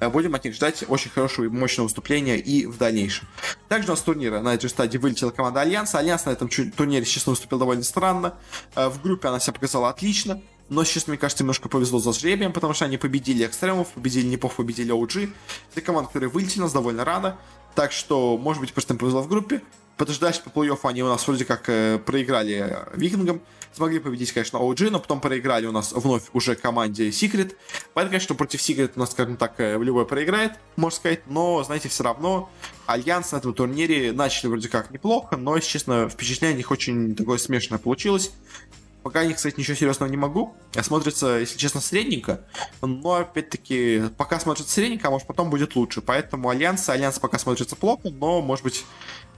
Э, будем от них ждать очень хорошего и мощного выступления и в дальнейшем. Также у нас турнира на этой стадии вылетела команда Альянса. Альянс на этом турнире, честно, выступил довольно странно. Э, в группе она себя показала отлично. Но сейчас, мне кажется, немножко повезло со жребием, потому что они победили Extreme ов, победили NiP ов, победили OG. Это команда, которые вылетели нас довольно рано. Так что, может быть, просто им повезло в группе. Подождать по плей-оффу они у нас вроде как э, проиграли Викингам. Смогли победить, конечно, OG, но потом проиграли у нас вновь уже команде Secret. Поэтому, конечно, против Secret у нас, скажем так, э, любой проиграет, можно сказать. Но, знаете, все равно Альянс на этом турнире начали вроде как неплохо, но, если честно, впечатление у них очень такое смешанное получилось. Пока них, кстати, ничего серьезного не могу. А смотрится, если честно, средненько. Но, опять-таки, пока смотрится средненько, а может потом будет лучше. Поэтому Альянс, Альянс пока смотрится плохо, но, может быть,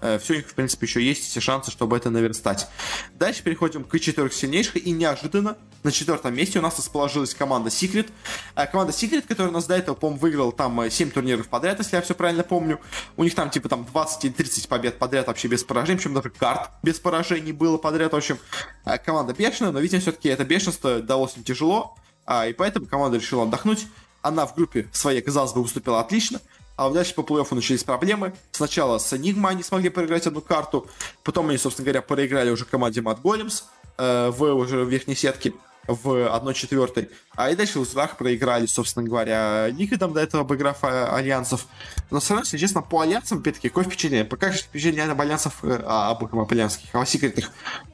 все у них, в принципе, еще есть все шансы, чтобы это наверстать. Дальше переходим к четверых сильнейших. И неожиданно на четвертом месте у нас расположилась команда Secret. А команда Secret, которая у нас до этого, по-моему, выиграла там 7 э, турниров подряд, если я все правильно помню. У них там типа там 20 или 30 побед подряд вообще без поражений, причем даже карт без поражений было подряд. В общем, команда бешеная бешеная, но, видимо, все-таки это бешенство далось им тяжело, а, и поэтому команда решила отдохнуть. Она в группе своей, казалось бы, выступила отлично, а дальше по плей-оффу начались проблемы. Сначала с Enigma они смогли проиграть одну карту, потом они, собственно говоря, проиграли уже команде Mad Golems э, в уже в верхней сетке в 1-4. А и дальше в узлах проиграли, собственно говоря, Ликвидом до этого обыграв а, альянсов. Но все равно, если честно, по альянсам, опять-таки, какое впечатление? Пока же впечатление об альянсов, э, а, об альянских, а о секретных,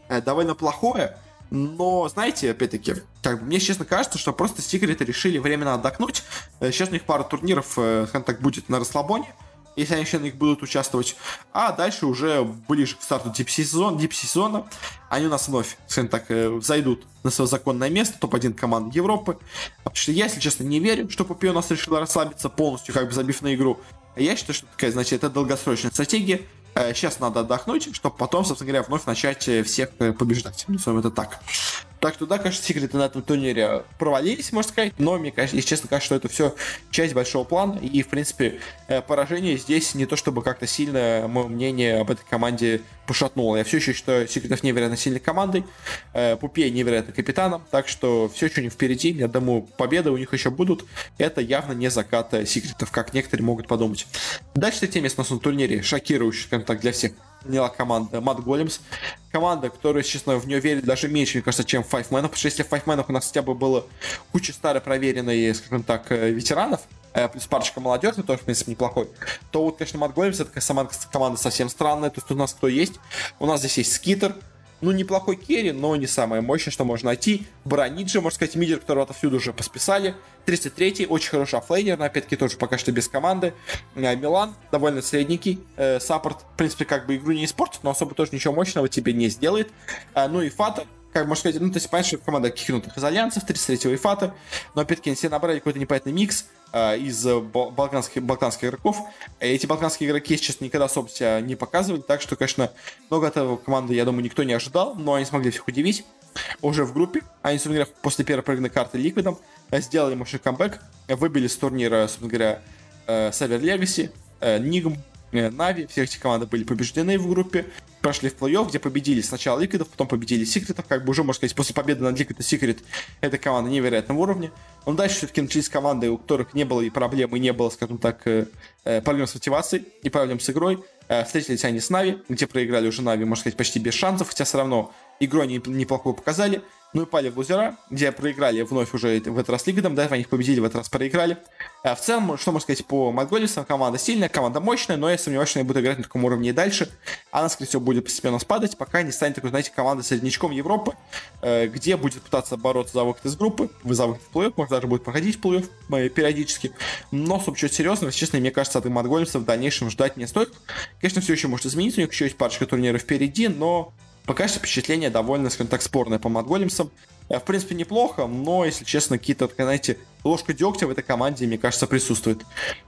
э, довольно плохое. Но, знаете, опять-таки, как бы, мне честно кажется, что просто секреты решили временно отдохнуть. Э, сейчас у них пара турниров, скажем так, будет на расслабоне если они еще на них будут участвовать. А дальше уже ближе к старту дип-сезона, дип -сезона, они у нас вновь, скажем так, э, зайдут на свое законное место, топ-1 команд Европы. Потому что я, если честно, не верю, что Пупи у нас решила расслабиться полностью, как бы забив на игру. Я считаю, что такая, значит, это долгосрочная стратегия. Сейчас э, надо отдохнуть, чтобы потом, собственно говоря, вновь начать э, всех побеждать. Назовем это так. Так что, да, конечно, секреты на этом турнире провалились, можно сказать, но мне, конечно, если честно, кажется, что это все часть большого плана, и, в принципе, э, поражение здесь не то, чтобы как-то сильно мое мнение об этой команде пошатнуло. Я все еще считаю секретов невероятно сильной командой, э, Пупе невероятно капитаном, так что все еще впереди, я думаю, победы у них еще будут. Это явно не закат секретов, как некоторые могут подумать. Дальше место у нас на турнире, шокирующий, скажем так, для всех заняла команда Mudgolems. Команда, которая, честно, в нее верит даже меньше, мне кажется, чем в Five Man. Потому что если в Man у нас хотя бы было куча старой проверенной, скажем так, э, ветеранов, э, плюс парочка молодежи, тоже, в принципе, неплохой, то вот, конечно, Mudgolems это сама команда совсем странная. То есть у нас кто есть? У нас здесь есть Скитер, ну, неплохой керри, но не самое мощное, что можно найти. Брониджи, можно сказать, мидер, которого отовсюду уже посписали. 33-й, очень хороший оффлейнер, но опять-таки тоже пока что без команды. Э, Милан, довольно средненький. Э, саппорт, в принципе, как бы игру не испортит, но особо тоже ничего мощного тебе не сделает. Э, ну и Фата, как можно сказать, ну, то есть, понятно, что команда кикнутых из Альянсов, 33-го Ифата, но, опять-таки, они все набрали какой-то непонятный микс из балканских, балканских игроков. Эти балканские игроки, сейчас никогда особо себя не показывали, так что, конечно, много этого команды, я думаю, никто не ожидал, но они смогли всех удивить. Уже в группе, они, собственно говоря, после первой прыгной карты Ликвидом сделали мощный камбэк, выбили с турнира, собственно говоря, Север Легаси, Нигм, Нави, все эти команды были побеждены в группе, прошли в плей-офф, где победили сначала Liquid ов, потом победили Секретов, как бы уже, можно сказать, после победы над Liquid и Secret эта команда невероятного уровня. Но дальше все-таки начались команды, у которых не было и проблем, и не было, скажем так, э, э, проблем с мотивацией и проблем с игрой. Э, встретились они с Нави, где проиграли уже Нави, можно сказать, почти без шансов, хотя все равно игру они неплохую показали. Ну и пали в лузера, где проиграли вновь уже в этот раз Liquid ам, до этого они их победили, в этот раз проиграли. А в целом, что можно сказать по Макголисам, команда сильная, команда мощная, но я сомневаюсь, что они будут играть на таком уровне и дальше. Она, скорее всего, будет постепенно спадать, пока не станет такой, знаете, командой среднячком Европы, э, где будет пытаться бороться за выход из группы, за выход в плей-офф, может даже будет проходить плей-офф э, периодически. Но, чтобы чего серьезного, честно, мне кажется, от Макголиса в дальнейшем ждать не стоит. Конечно, все еще может измениться, у них еще есть парочка турниров впереди, но Пока что впечатление довольно, скажем так, спорное по Матголемсам. Э, в принципе, неплохо, но, если честно, какие-то, знаете, ложка дегтя в этой команде, мне кажется, присутствует.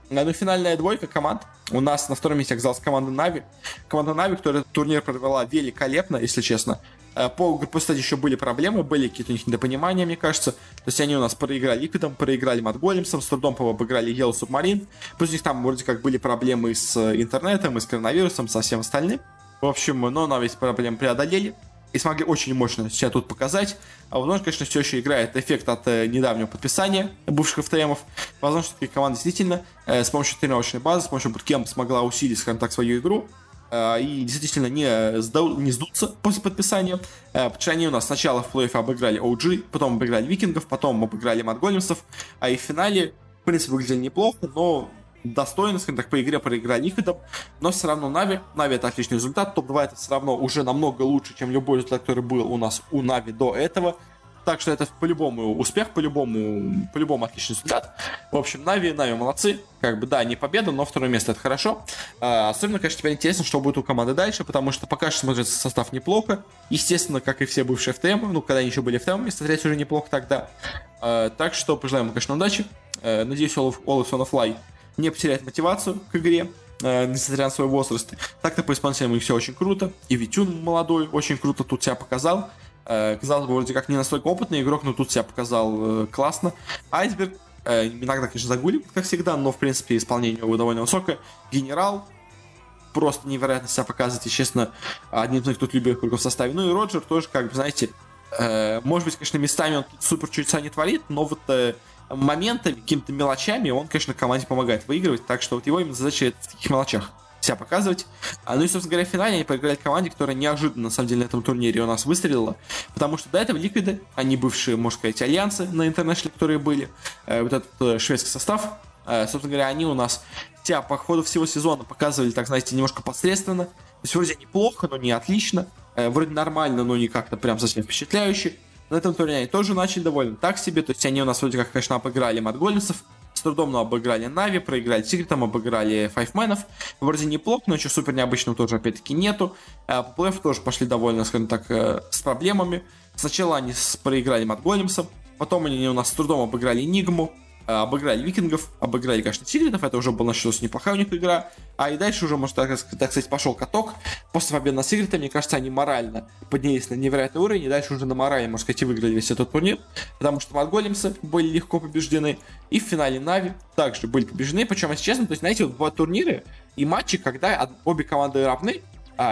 Э, ну, финальная двойка команд. У нас на втором месте оказалась команда NaVi. Команда NaVi, которая турнир провела великолепно, если честно. Э, по группе, кстати, еще были проблемы, были какие-то у них недопонимания, мне кажется. То есть они у нас проиграли Liquid ом, проиграли Mudgolems ом, с трудом обыграли Yellow Submarine. Плюс у них там вроде как были проблемы с интернетом и с коронавирусом, со всем остальным. В общем, но на весь проблем преодолели и смогли очень мощно себя тут показать. А возможно, конечно, все еще играет эффект от э, недавнего подписания бывших ФТМов. Возможно, что команда действительно э, с помощью тренировочной базы, с помощью буткемп смогла усилить, скажем так, свою игру э, и действительно не, сдал, не сдуться после подписания. Э, потому что они у нас сначала в плей обыграли OG, потом обыграли Викингов, потом обыграли Матголемсов, а и в финале, в принципе, выглядели неплохо, но достойно, скажем так, по игре проиграли Liquid ом, но все равно NaVi, NaVi это отличный результат, топ-2 это все равно уже намного лучше, чем любой результат, который был у нас у NaVi до этого, так что это по-любому успех, по-любому, по-любому отличный результат. В общем, NaVi, NaVi молодцы. Как бы, да, не победа, но второе место это хорошо. А, особенно, конечно, теперь интересно, что будет у команды дальше, потому что пока что смотрится состав неплохо. Естественно, как и все бывшие FTM, ну, когда они еще были FTM, смотреть уже неплохо тогда. А, так что пожелаем, конечно, удачи. А, надеюсь, All of, All of on Fly не потерять мотивацию к игре, э, несмотря на свой возраст. Так-то по исполнителям все очень круто. И Витюн молодой очень круто тут себя показал. Э, казалось бы, вроде как не настолько опытный игрок, но тут себя показал э, классно. Айсберг э, иногда, конечно, загулит, как всегда, но, в принципе, исполнение его довольно высокое. Генерал просто невероятно себя показывает, и, честно, одним из моих тут любимых игроков в составе. Ну и Роджер тоже, как бы, знаете, э, может быть, конечно, местами он тут супер чудеса не творит, но вот э, моментами, какими-то мелочами он, конечно, команде помогает выигрывать, так что вот его именно задача в таких мелочах себя показывать. А, ну и, собственно говоря, в финале они проиграли команде, которая неожиданно, на самом деле, на этом турнире у нас выстрелила, потому что до этого Ликвиды, они бывшие, можно сказать, альянсы на интернешнле, которые были, э, вот этот э, шведский состав, э, собственно говоря, они у нас тебя по ходу всего сезона показывали, так знаете, немножко посредственно, то есть вроде неплохо, но не отлично, э, вроде нормально, но не как-то прям совсем впечатляюще. На этом турнире тоже начали довольно так себе, то есть они у нас вроде как, конечно, обыграли Матгольмсов, с трудом, но обыграли Нави, проиграли Сигритом, обыграли Файфменов. Вроде неплохо, но ничего супер необычного тоже опять-таки нету. А по плей тоже пошли довольно, скажем так, э, с проблемами. Сначала они проиграли Матголемсом, потом они у нас с трудом обыграли Нигму, обыграли викингов, обыграли, конечно, тигритов, это уже была началась неплохая у них игра, а и дальше уже, может, так, так сказать, пошел каток. После победы над тигритами, мне кажется, они морально поднялись на невероятный уровень, и дальше уже на морали, можно сказать, и выиграли весь этот турнир, потому что Монголемцы были легко побеждены, и в финале Нави также были побеждены, причем, если честно, то есть, знаете, вот бывают турниры и матчи, когда обе команды равны,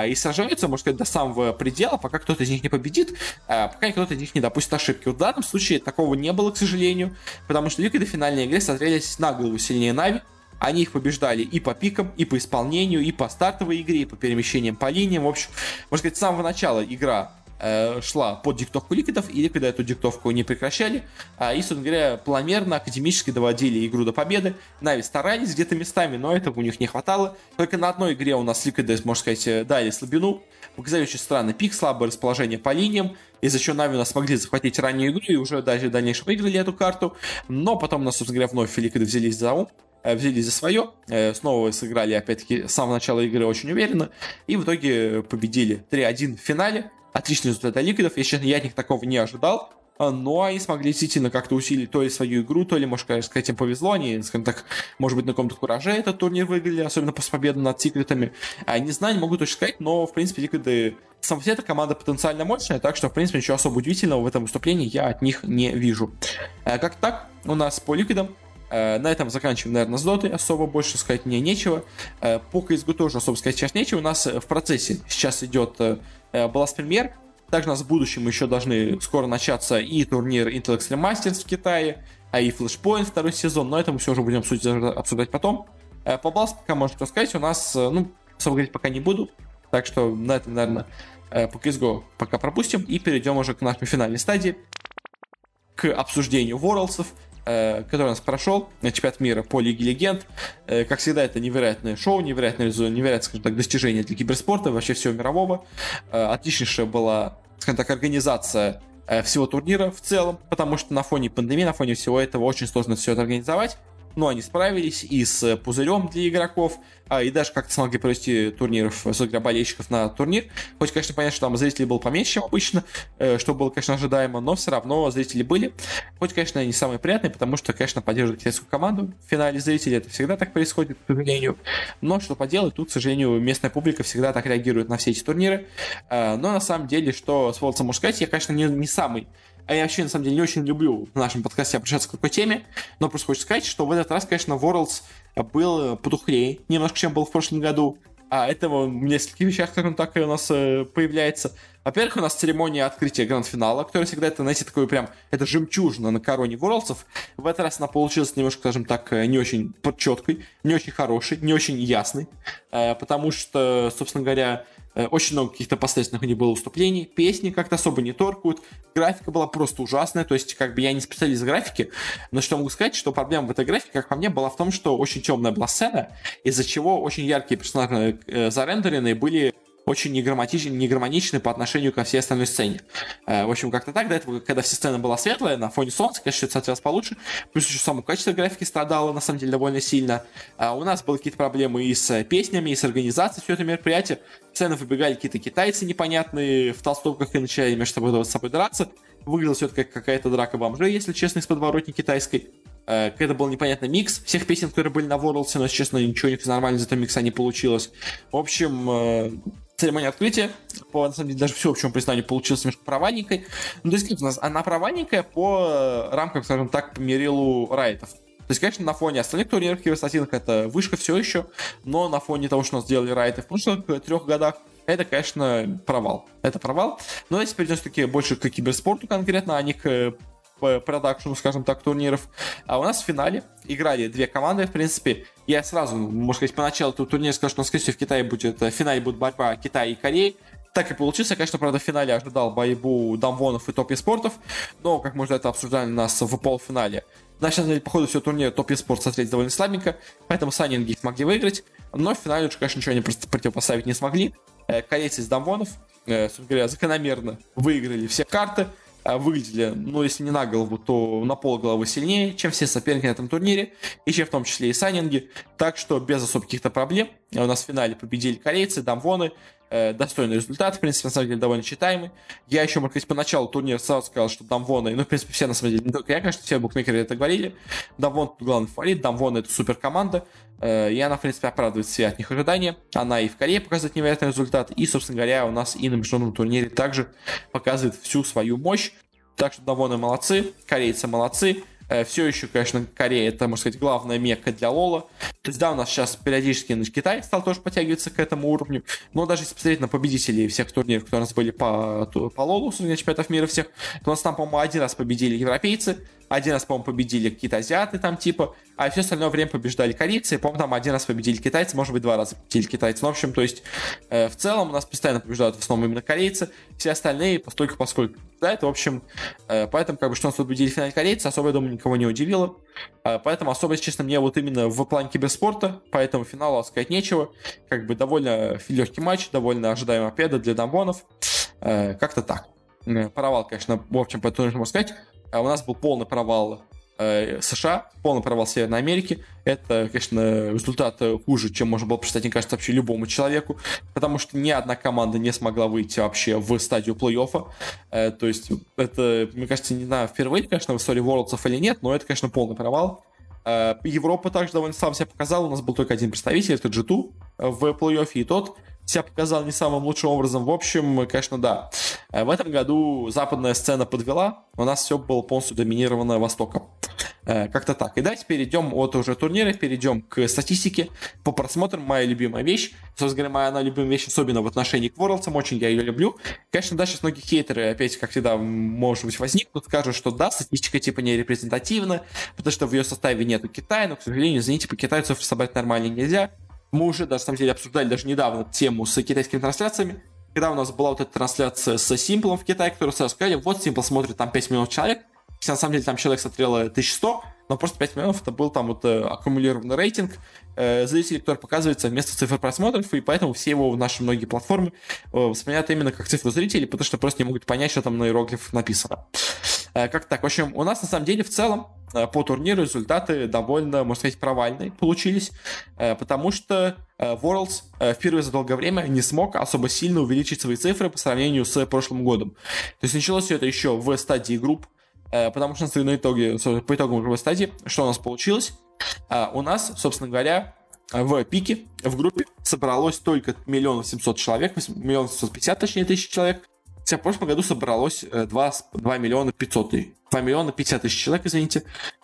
и сражаются, можно сказать, до самого предела, пока кто-то из них не победит, а, пока кто-то из них не допустит ошибки. В данном случае такого не было, к сожалению, потому что Ликвиды в финальной игре смотрелись на голову сильнее Нави, они их побеждали и по пикам, и по исполнению, и по стартовой игре, и по перемещениям по линиям. В общем, можно сказать, с самого начала игра э, шла под диктовку ликвидов, и ликвиды эту диктовку не прекращали, а, и, собственно говоря, планомерно, академически доводили игру до победы. Нави старались где-то местами, но этого у них не хватало. Только на одной игре у нас ликвиды, можно сказать, э, дали слабину, показали очень странный пик, слабое расположение по линиям, из-за чего Нави у нас смогли захватить раннюю игру и уже даже дальнейшем выиграли эту карту, но потом у нас, собственно говоря, вновь ликвиды взялись за ум, э, взялись за свое, снова сыграли, опять-таки, с самого начала игры очень уверенно, и в итоге победили 3-1 в финале, отличный результат для ликвидов. Я, честно, я от них такого не ожидал. А, но они смогли действительно как-то усилить то ли свою игру, то ли, может сказать, им повезло. Они, скажем так, может быть, на каком-то кураже этот турнир выиграли, особенно после победы над секретами. А не знаю, не могу точно сказать, но, в принципе, Ликвиды сам эта команда потенциально мощная, так что, в принципе, ничего особо удивительного в этом выступлении я от них не вижу. А, как так, у нас по Ликвидам на этом заканчиваем, наверное, с дотой. Особо больше сказать мне нечего. По CSGO тоже особо сказать сейчас нечего. У нас в процессе сейчас идет Blast Premier. Также у нас в будущем еще должны скоро начаться и турнир Intel Extreme Masters в Китае, а и Flashpoint второй сезон, но это мы все уже будем обсуждать потом. Э, по Blast пока можно сказать, у нас, э, ну, особо говорить пока не буду, так что на этом, наверное, э, по CSGO пока пропустим и перейдем уже к нашей финальной стадии, к обсуждению Worlds'ов, который у нас прошел, чемпионат мира по Лиге Легенд. Как всегда, это невероятное шоу, невероятное, невероятное скажем так, достижение для киберспорта, вообще всего мирового. Отличнейшая была скажем так, организация э, всего турнира в целом, потому что на фоне пандемии, на фоне всего этого очень сложно все это организовать но они справились и с пузырем для игроков, а, и даже как-то смогли провести турниров с болельщиков на турнир. Хоть, конечно, понятно, что там зрителей было поменьше, чем обычно, э, что было, конечно, ожидаемо, но все равно зрители были. Хоть, конечно, не самые приятные, потому что, конечно, поддерживать китайскую команду в финале зрителей, это всегда так происходит, к сожалению. Но что поделать, тут, к сожалению, местная публика всегда так реагирует на все эти турниры. А, но на самом деле, что с Волцем можно сказать, я, конечно, не, не самый а я вообще, на самом деле, не очень люблю в нашем подкасте обращаться к такой теме, но просто хочу сказать, что в этот раз, конечно, Worlds был потухлее немножко, чем был в прошлом году. А этого в нескольких вещах, скажем так, у нас э, появляется. Во-первых, у нас церемония открытия гранд-финала, которая всегда, это, знаете, такой прям, это жемчужина на короне Ворлдсов. В этот раз она получилась немножко, скажем так, э, не очень четкой, не очень хорошей, не очень ясной, э, потому что, собственно говоря, Э, очень много каких-то последственных у них было выступлений. Песни как-то особо не торкают. Графика была просто ужасная. То есть, как бы я не специалист графики, но что могу сказать, что проблема в этой графике, как по мне, была в том, что очень темная была сцена, из-за чего очень яркие персонажи э, зарендеренные были очень негармоничны, негармоничны по отношению ко всей остальной сцене. Э, в общем, как-то так, до этого, когда вся сцена была светлая, на фоне солнца, конечно, это смотрелось получше. Плюс еще само качество графики страдало, на самом деле, довольно сильно. А у нас были какие-то проблемы и с песнями, и с организацией все это мероприятие. В сцену выбегали какие-то китайцы непонятные в толстовках и начали между собой, с собой драться. Выглядело все это как какая-то драка бомжей, если честно, из подворотни китайской. Э, когда был непонятный микс всех песен, которые были на Worlds, но, честно, ничего не нормально из этого микса не получилось. В общем, э, церемония открытия, по, на самом деле, даже всеобщему признанию получилась немножко провальненькой. Ну, то есть, у нас она провальненькая по э, рамкам, скажем так, по мерилу райтов. То есть, конечно, на фоне остальных турниров киберстатинок это вышка все еще, но на фоне того, что у нас сделали райты в прошлых трех годах, это, конечно, провал. Это провал. Но если перейдем все-таки больше к киберспорту конкретно, а не к по продакшену, скажем так, турниров. А у нас в финале играли две команды, в принципе. Я сразу, можно сказать, поначалу этого турнира скажу, что, скорее всего, в Китае будет, в финале будет борьба Китая и Кореи. Так и получилось. Я, конечно, правда, в финале ожидал борьбу Дамвонов и Топи Спортов, но, как мы уже это обсуждали нас в полуфинале, на самом деле, по ходу всего турнира Топи Спорт смотреть довольно слабенько, поэтому Санинги их смогли выиграть, но в финале уже, конечно, ничего просто противопоставить не смогли. Э, корейцы из Дамвонов, э, собственно говоря, закономерно выиграли все карты, э, выглядели, ну, если не на голову, то на пол головы сильнее, чем все соперники на этом турнире, и чем в том числе и Санинги. Так что без особых каких-то проблем у нас в финале победили корейцы, Дамвоны, э, достойный результат, в принципе, на самом деле, довольно читаемый. Я еще, может быть, поначалу турнира сразу сказал, что Дамвоны, ну, в принципе, все, на самом деле, не только я, конечно, все букмекеры это говорили, Дамвон главный фаворит, Дамвон это супер команда, э, и она, в принципе, оправдывает все от них ожидания. Она и в Корее показывает невероятный результат, и, собственно говоря, у нас и на международном турнире также показывает всю свою мощь. Так что Дамвоны молодцы, корейцы молодцы, Э, все еще, конечно, Корея это, можно сказать, главная мекка для Лола. То есть, да, у нас сейчас периодически значит, Китай стал тоже подтягиваться к этому уровню. Но даже если посмотреть на победителей всех турниров, которые у нас были по, по Лолу, среди чемпионатов мира всех, у нас там, по-моему, один раз победили европейцы, один раз, по-моему, победили какие-то азиаты там типа, а все остальное время побеждали корейцы. По-моему, там один раз победили китайцы, может быть, два раза победили китайцы. Ну, в общем, то есть, э, в целом у нас постоянно побеждают в основном именно корейцы. Все остальные постольку поскольку побеждают. В общем, э, поэтому, как бы, что нас победили в финале корейцы, особо, я думаю, никого не удивило. Э, поэтому, особо, честно, мне вот именно в плане киберспорта, поэтому финалу сказать нечего. Как бы довольно легкий матч, довольно ожидаемая победа для Дамбонов. Э, как-то так. Э, провал, конечно, в общем, по можно сказать. А у нас был полный провал США, полный провал Северной Америки. Это, конечно, результат хуже, чем можно было представить, мне кажется, вообще любому человеку, потому что ни одна команда не смогла выйти вообще в стадию плей-оффа. Э, то есть это, мне кажется, не знаю, впервые, конечно, в истории Worlds или нет, но это, конечно, полный провал. Э, Европа также довольно слабо себя показала. У нас был только один представитель, это G2 в плей-оффе, и тот себя показал не самым лучшим образом. В общем, конечно, да. Э, в этом году западная сцена подвела. У нас все было полностью доминировано Востоком. Э, как-то так. И давайте перейдем от уже турнира, перейдем к статистике. По просмотрам моя любимая вещь. Собственно говоря, моя она любимая вещь, особенно в отношении к Worlds, очень я ее люблю. Конечно, да, сейчас многие хейтеры, опять, как всегда, может быть, возникнут, скажут, что да, статистика типа не репрезентативна, потому что в ее составе нету Китая, но, к сожалению, извините, по Китаю цифры собрать нормально нельзя. Мы уже, даже, на самом деле, обсуждали даже недавно тему с китайскими трансляциями, когда у нас была вот эта трансляция с Simple в Китае, которую сразу сказали, вот Simple смотрит там 5 миллионов человек, хотя на самом деле там человек смотрело 1100, но просто 5 миллионов это был там вот э, аккумулированный рейтинг э, зрителей, который показывается вместо цифр просмотров, и поэтому все его в наши многие платформы э, воспринимают именно как цифру зрителей, потому что просто не могут понять, что там на иероглифах написано. Э, как так? В общем, у нас на самом деле в целом э, по турниру результаты довольно, можно сказать, провальные получились, э, потому что Worlds впервые за долгое время не смог особо сильно увеличить свои цифры по сравнению с прошлым годом. То есть началось все это еще в стадии групп, потому что на итоге, по итогам групповой стадии, что у нас получилось? У нас, собственно говоря, в пике, в группе собралось только миллион семьсот человек, миллион семьсот пятьдесят, точнее, тысяч человек, в прошлом году собралось 2, э, 2 миллиона 500 тысяч. 2 миллиона 50 тысяч человек, извините.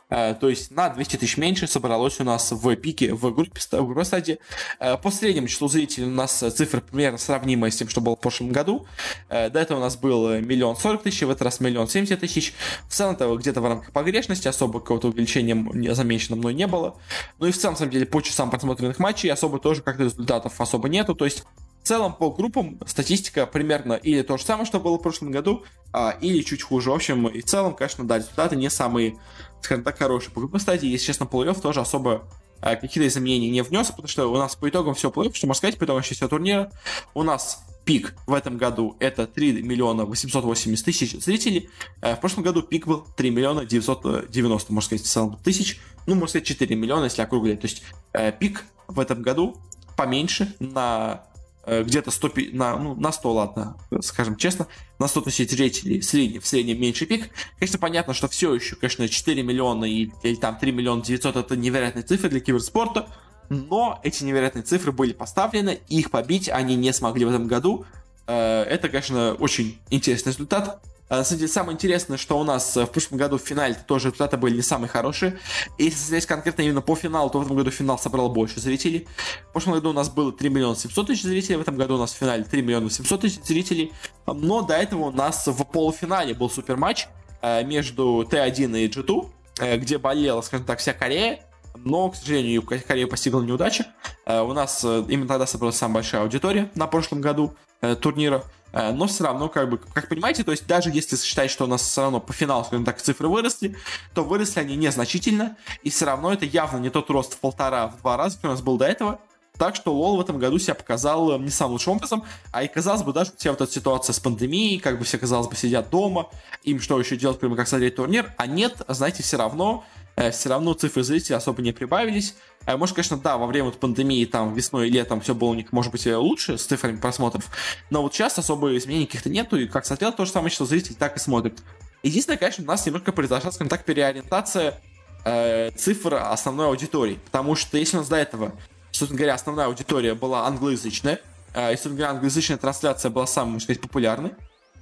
Uh, то есть на 200 тысяч меньше собралось у нас в пике в группе, в группе стадии. Uh, по среднему числу зрителей у нас цифра примерно сравнимая с тем, что было в прошлом году. До этого у нас был миллион сорок тысяч, в этот раз миллион семьдесят тысяч. В целом это где-то в рамках погрешности, особо какого-то увеличения замечено мной не было. Ну и в целом, на самом деле, по часам просмотренных матчей особо тоже как-то результатов особо нету. То есть в целом, по группам статистика примерно или то же самое, что было в прошлом году, а, или чуть хуже. В общем, и в целом, конечно, да, результаты не самые, скажем так, хорошие. По группе стадии, если честно, плей-офф тоже особо а, какие-то изменения не внес, потому что у нас по итогам все плей-офф, что можно сказать, по итогам всего турнира, у нас пик в этом году это 3 миллиона 880 тысяч зрителей. А, в прошлом году пик был 3 миллиона 990, можно сказать, в целом тысяч. Ну, можно сказать, 4 миллиона, если округлять. То есть э, пик в этом году поменьше на Э, где-то 100, на, ну, на 100, ладно, скажем честно, на 100 тысяч зрителей средний, в среднем меньше пик. Конечно, понятно, что все еще, конечно, 4 миллиона или, или там 3 миллиона 900 это невероятные цифры для киберспорта, но эти невероятные цифры были поставлены, их побить они не смогли в этом году. Э, это, конечно, очень интересный результат. На самом деле, самое интересное, что у нас э, в прошлом году в финале тоже результаты были не самые хорошие. Если смотреть конкретно именно по финалу, то в этом году финал собрал больше зрителей. В прошлом году у нас было 3 миллиона 700 тысяч зрителей, в этом году у нас в финале 3 миллиона 700 тысяч зрителей. Но до этого у нас в полуфинале был супер матч, между Т1 и G2, где болела, скажем так, вся Корея, но, к сожалению, Корею постигла неудача. У нас именно тогда собралась самая большая аудитория на прошлом году турнира. Но все равно, как бы, как понимаете, то есть даже если считать, что у нас все равно по финалу, скажем так, цифры выросли, то выросли они незначительно, и все равно это явно не тот рост в полтора, в два раза, который у нас был до этого. Так что Лол в этом году себя показал э, не самым лучшим образом. А и казалось бы, даже вся вот эта ситуация с пандемией, как бы все, казалось бы, сидят дома, им что еще делать, кроме как смотреть турнир, а нет, знаете, все равно э, все равно цифры зрителей особо не прибавились. Э, может, конечно, да, во время вот пандемии, там, весной и летом все было у них, может быть, лучше с цифрами просмотров, но вот сейчас особо изменений каких-то нету, и как смотрел, то же самое, что зритель так и смотрит. Единственное, конечно, у нас немножко произошла, скажем так, переориентация э, цифр основной аудитории, потому что если у нас до этого собственно говоря, основная аудитория была англоязычная, э, и, собственно говоря, англоязычная трансляция была самой, можно сказать, популярной,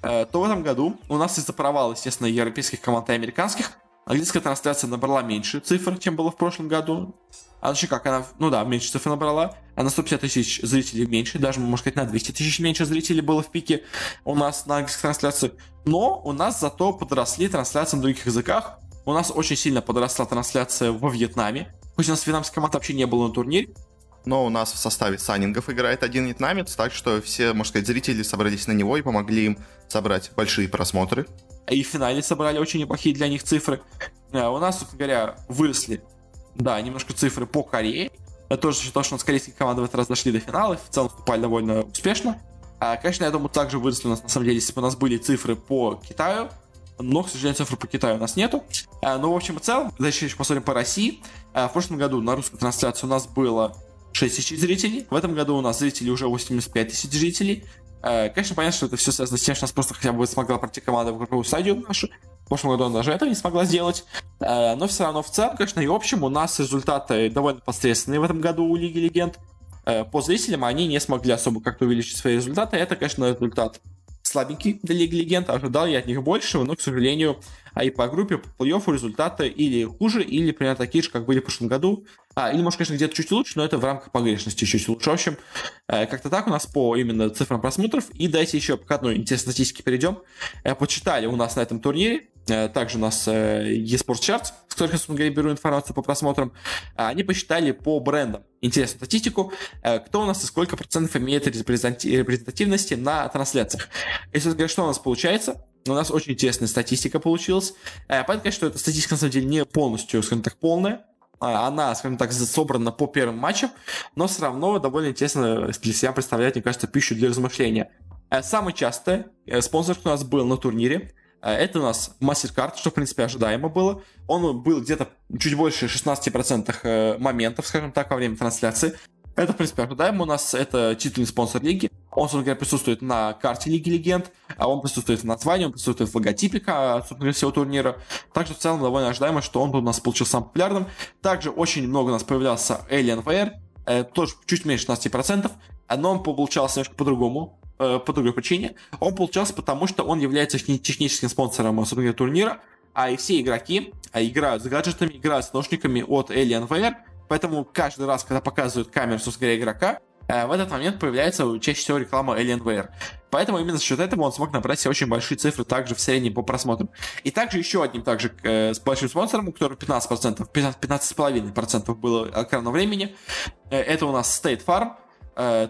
э, то в этом году у нас из-за провала, естественно, европейских команд и американских, английская трансляция набрала меньше цифр, чем было в прошлом году. А значит как, она, ну да, меньше цифр набрала, а на 150 тысяч зрителей меньше, даже, можно сказать, на 200 тысяч меньше зрителей было в пике у нас на английской трансляции. Но у нас зато подросли трансляции на других языках. У нас очень сильно подросла трансляция во Вьетнаме. Хоть у нас вьетнамской команды вообще не было на турнире, но у нас в составе санингов играет один вьетнамец, так что все, можно сказать, зрители собрались на него и помогли им собрать большие просмотры. И в финале собрали очень неплохие для них цифры. А, у нас, собственно говоря, выросли, да, немножко цифры по Корее. Тоже то, что у нас корейские команды в этот раз дошли до финала, в целом вступали довольно успешно. А, конечно, я думаю, также выросли у нас, на самом деле, если бы у нас были цифры по Китаю, но, к сожалению, цифр по Китаю у нас нету. А, но, в общем и целом, дальше еще посмотрим по России. В прошлом году на русской трансляции у нас было 6 тысяч зрителей. В этом году у нас зрителей уже 85 тысяч зрителей. Э, конечно, понятно, что это все связано с тем, что нас просто хотя бы смогла пройти команда в групповую стадию нашу. В прошлом году она даже этого не смогла сделать. Э, но все равно в целом, конечно, и в общем у нас результаты довольно посредственные в этом году у Лиги Легенд. Э, по зрителям они не смогли особо как-то увеличить свои результаты. Это, конечно, результат слабенький для Лиги Легенд. Ожидал я от них большего, но, к сожалению, а и по группе, по плей-оффу результаты или хуже, или примерно такие же, как были в прошлом году. А, или, может, конечно, где-то чуть лучше, но это в рамках погрешности чуть лучше. В общем, э, как-то так у нас по именно цифрам просмотров. И дайте еще к одной интересной статистике перейдем. Э, почитали у нас на этом турнире также у нас э, eSports Charts, с которых собственно беру информацию по просмотрам. А, они посчитали по брендам интересную статистику, э, кто у нас и сколько процентов имеет репрезентативности на трансляциях. Если говорить, что у нас получается, у нас очень интересная статистика получилась. Понятно, конечно, что эта статистика, на самом деле, не полностью, скажем так, полная. А, она, скажем так, собрана по первым матчам, но все равно довольно интересно для себя представляет, мне кажется, пищу для размышления. Самый частый спонсор, кто у нас был на турнире, Э, это у нас MasterCard, что, в принципе, ожидаемо было. Он был где-то чуть больше 16% э, моментов, скажем так, во время трансляции. Это, в принципе, ожидаемо. У нас это титульный спонсор лиги. Он, собственно говоря, присутствует на карте Лиги Легенд, а он присутствует в названии, он присутствует в логотипе, собственно говоря, всего турнира. Также в целом довольно ожидаемо, что он у нас получился самым популярным. Также очень много у нас появлялся Alien VR, э, тоже чуть меньше 16%, но он получался немножко по-другому. Э, по другой причине. Он получался потому, что он является техническим спонсором, собственно турнира, а и все игроки а играют с гаджетами, играют с наушниками от Alienware, поэтому каждый раз, когда показывают камеру, собственно игрока, э, в этот момент появляется чаще всего реклама Alienware. Поэтому именно за счет этого он смог набрать очень большие цифры также в среднем по просмотрам. И также еще одним также э, с большим спонсором, у которого 15%, 15,5% было экранного времени, э, это у нас State Farm, Э,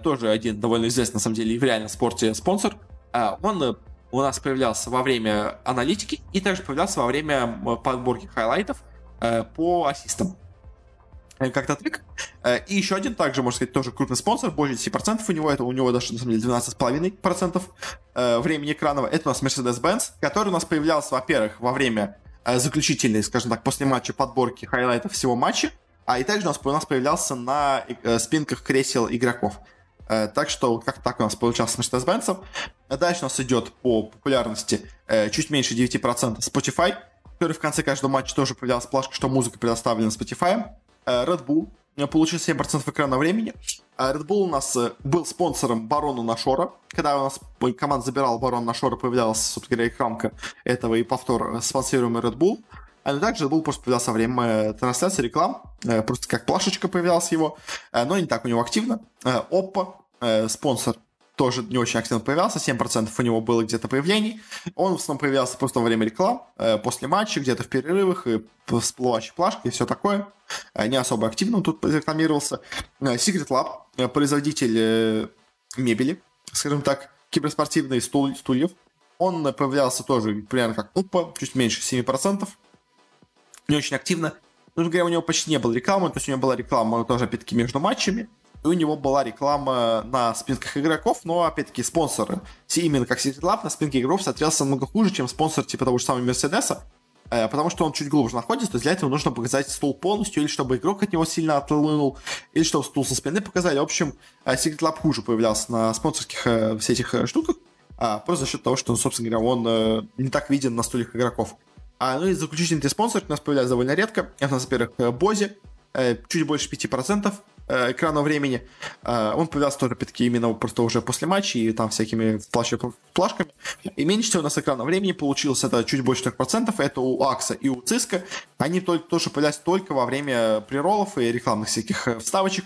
тоже один довольно известный, на самом деле, в реальном спорте спонсор. Э, он э, у нас появлялся во время аналитики и также появлялся во время подборки хайлайтов по ассистам как-то так. И еще один, также, можно сказать, тоже крупный спонсор, больше 10% у него, это у него даже, на самом деле, 12,5% времени экранного. Это у нас Mercedes-Benz, который у нас появлялся, во-первых, во время заключительной, скажем так, после матча подборки хайлайтов всего матча, а и также у нас, у нас появлялся на э, спинках кресел игроков. Э, так что как так у нас получался с Mercedes-Benz. Дальше у нас идет по популярности э, чуть меньше 9% Spotify, который в конце каждого матча тоже появлялась плашка, что музыка предоставлена Spotify. Red Bull получил 7% экранного времени. Red Bull у нас был спонсором Барона Нашора. Когда у нас команда забирала Барона Нашора, появлялась, собственно говоря, экранка этого и повтор спонсируемый Red Bull. А также был просто появлялся во время э, трансляции реклам, э, просто как плашечка появлялась его, э, но не так у него активно. Oppo, спонсор тоже не очень активно появлялся, 7% у него было где-то появлений. Он в основном появлялся просто во время реклам, после матча, где-то в перерывах, и всплывающей плашкой и все такое. Не особо активно он тут рекламировался. Secret Lab, производитель мебели, скажем так, киберспортивные стул, стульев. Он появлялся тоже примерно как Упа, чуть меньше 7%. Не очень активно. Ну, говоря, у него почти не было рекламы, то есть у него была реклама тоже, опять-таки, между матчами и у него была реклама на спинках игроков, но, опять-таки, спонсоры, именно как Secret Lab на спинке игроков смотрелся намного хуже, чем спонсор типа того же самого Мерседеса, э, потому что он чуть глубже находится, то есть для этого нужно показать стул полностью, или чтобы игрок от него сильно отлынул, или чтобы стул со спины показали. В общем, э, Secret Lab хуже появлялся на спонсорских э, всех этих штуках, а, просто за счет того, что, собственно говоря, он не так виден на стульях игроков. А, ну и заключительный спонсор у нас появляется довольно редко. Это, во-первых, Bose, чуть больше 5%. Э, экранного времени. Э, он появлялся тоже, опять-таки, именно просто уже после матча и там всякими плашками. И меньше всего у нас экранного времени получилось это чуть больше 3%. Это у AXE и у Cisco. Они только, тоже появлялись только во время приролов и рекламных всяких э, вставочек.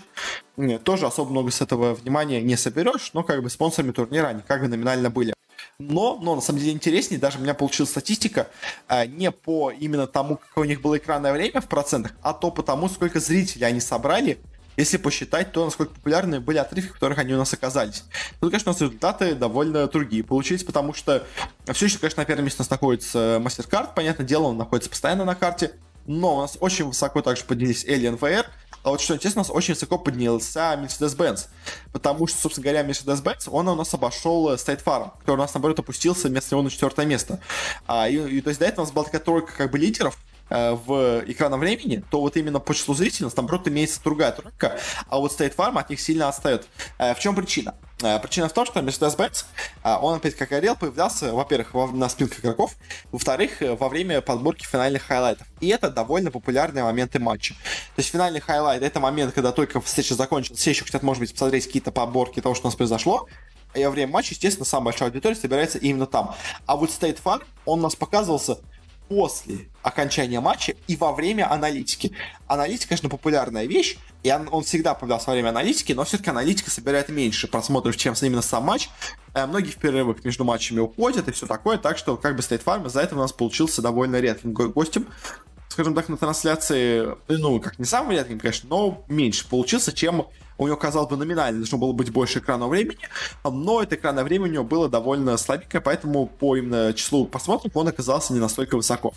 Тоже особо много с этого внимания не соберешь, но как бы спонсорами турнира они как бы номинально были. Но, но на самом деле интереснее, даже у меня получилась статистика а, не по именно тому, какое у них было экранное время в процентах, а то по тому, сколько зрителей они собрали. Если посчитать то, насколько популярны были отрывки, в которых они у нас оказались. Тут, конечно, у нас результаты довольно другие получились, потому что все еще, конечно, на первом месте у нас находится MasterCard, понятное дело, он находится постоянно на карте, но у нас очень высоко также поднялись Alien VR, а вот что интересно, у нас очень высоко поднялся Mercedes-Benz, потому что, собственно говоря, Mercedes-Benz, он у нас обошел State Farm, который у нас, наоборот, опустился вместо него на четвертое место. А, и, и, то есть до этого у нас была такая тройка как бы лидеров, Э, в экранном времени, то вот именно по числу зрителей там просто имеется другая тройка, а вот State Farm от них сильно отстает. Э, в чем причина? Э, причина в том, что Mercedes-Benz, он опять как орел появлялся, во-первых, на спинках игроков, во-вторых, во время подборки финальных хайлайтов. И это довольно популярные моменты матча. То есть финальный хайлайт — это момент, когда только встреча закончилась, все еще хотят, может быть, посмотреть какие-то подборки того, что у нас произошло, и во время матча, естественно, самая большая аудитория собирается именно там. А вот State Farm, он у нас показывался после окончания матча и во время аналитики. Аналитика, конечно, популярная вещь, и он, он всегда появлялся во время аналитики, но все-таки аналитика собирает меньше просмотров, чем именно сам матч. Э, многие в перерывах между матчами уходят и все такое, так что как бы State Farm из-за этого у нас получился довольно редким гостем скажем так, на трансляции, ну, как не самым редким, конечно, но меньше получился, чем у него, казалось бы, номинально должно было быть больше экранного времени, но это экранное время у него было довольно слабенькое, поэтому по именно числу просмотров он оказался не настолько высоко.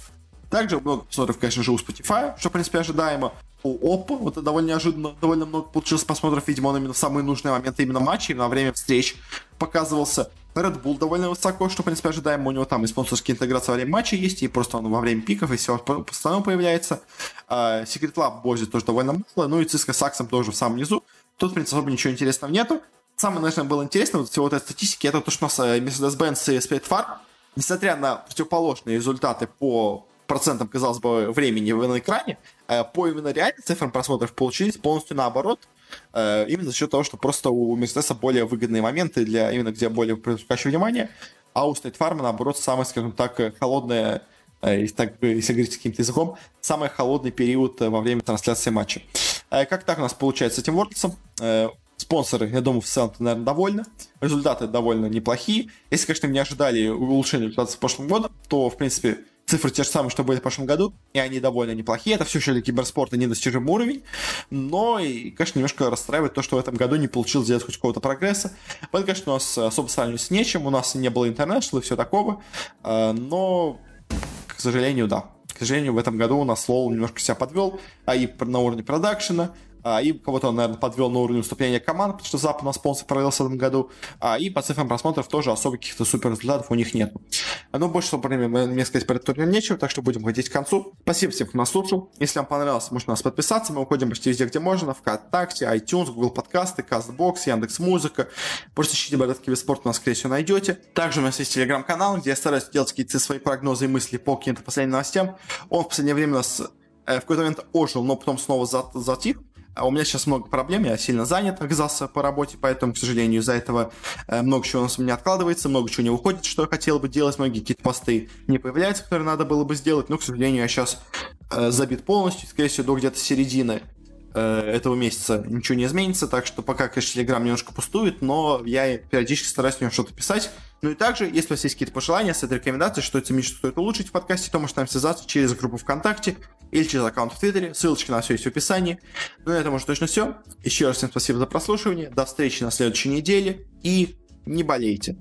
Также много просмотров, конечно же, у Spotify, что, в принципе, ожидаемо. У Oppo, вот это довольно неожиданно, довольно много получилось просмотров, видимо, он именно в самые нужные моменты именно матча, именно во время встреч показывался. Red Bull довольно высоко, что, в принципе, ожидаемо. У него там и спонсорские интеграции во время матча есть, и просто он во время пиков и все постоянно появляется. Uh, Secret Lab Бози тоже довольно мало, ну и Cisco Saxon тоже в самом низу. Тут, в принципе, особо ничего интересного нету. Самое, наверное, было интересно вот всего этой статистики, это то, что у нас э, Mercedes-Benz и Spirit Farm, несмотря на противоположные результаты по процентам, казалось бы, времени на экране, э, по именно реальным цифрам просмотров получились полностью наоборот, э, именно за счет того, что просто у Mercedes более выгодные моменты, для именно где более привлекающее внимание, а у State Farm, наоборот, самая, скажем так, холодная если, так, если говорить каким-то языком, самый холодный период во время трансляции матча. Э, как так у нас получается с этим Wordless? Э, спонсоры, я думаю, в целом, наверное, довольны. Результаты довольно неплохие. Если, конечно, не ожидали улучшения результатов с прошлым годом, то, в принципе, цифры те же самые, что были в прошлом году, и они довольно неплохие. Это все еще для киберспорта недостижимый уровень, но, и, конечно, немножко расстраивает то, что в этом году не получилось сделать хоть какого-то прогресса. Вот, конечно, у нас особо сравнивать с нечем, у нас не было интернешнл и все такого, э, но, к сожалению, да, к сожалению, в этом году у нас Лол немножко себя подвел, а и на уровне продакшена, а, и кого-то он, наверное, подвел на уровне уступления команд, потому что Запад на спонсор провелся в этом году, а, и по цифрам просмотров тоже особо каких-то супер результатов у них нет. Но больше, что мне сказать про этот турнир нечего, так что будем ходить к концу. Спасибо всем, кто нас слушал. Если вам понравилось, можете нас подписаться. Мы уходим почти везде, где можно. ВКонтакте, iTunes, Google подкасты, CastBox, Яндекс.Музыка. Просто ищите Бородат Киберспорт, нас, скорее всего, найдете. Также у нас есть телеграм-канал, где я стараюсь делать какие-то свои прогнозы и мысли по каким-то последним новостям. Он в последнее время у нас э, в какой-то момент ожил, но потом снова затих. А у меня сейчас много проблем, я сильно занят, оказался по работе, поэтому, к сожалению, из-за этого э, много чего у нас у меня откладывается, много чего не выходит, что я хотел бы делать, многие какие-то посты не появляются, которые надо было бы сделать, но, к сожалению, я сейчас э, забит полностью, скорее всего, до где-то середины этого месяца ничего не изменится, так что пока, конечно, Телеграм немножко пустует, но я периодически стараюсь в нем что-то писать. Ну и также, если у вас есть какие-то пожелания, с этой рекомендацией, что это что стоит улучшить в подкасте, то можете нам связаться через группу ВКонтакте или через аккаунт в Твиттере. Ссылочка на все есть в описании. Ну на этом уже точно все. Еще раз всем спасибо за прослушивание. До встречи на следующей неделе и не болейте.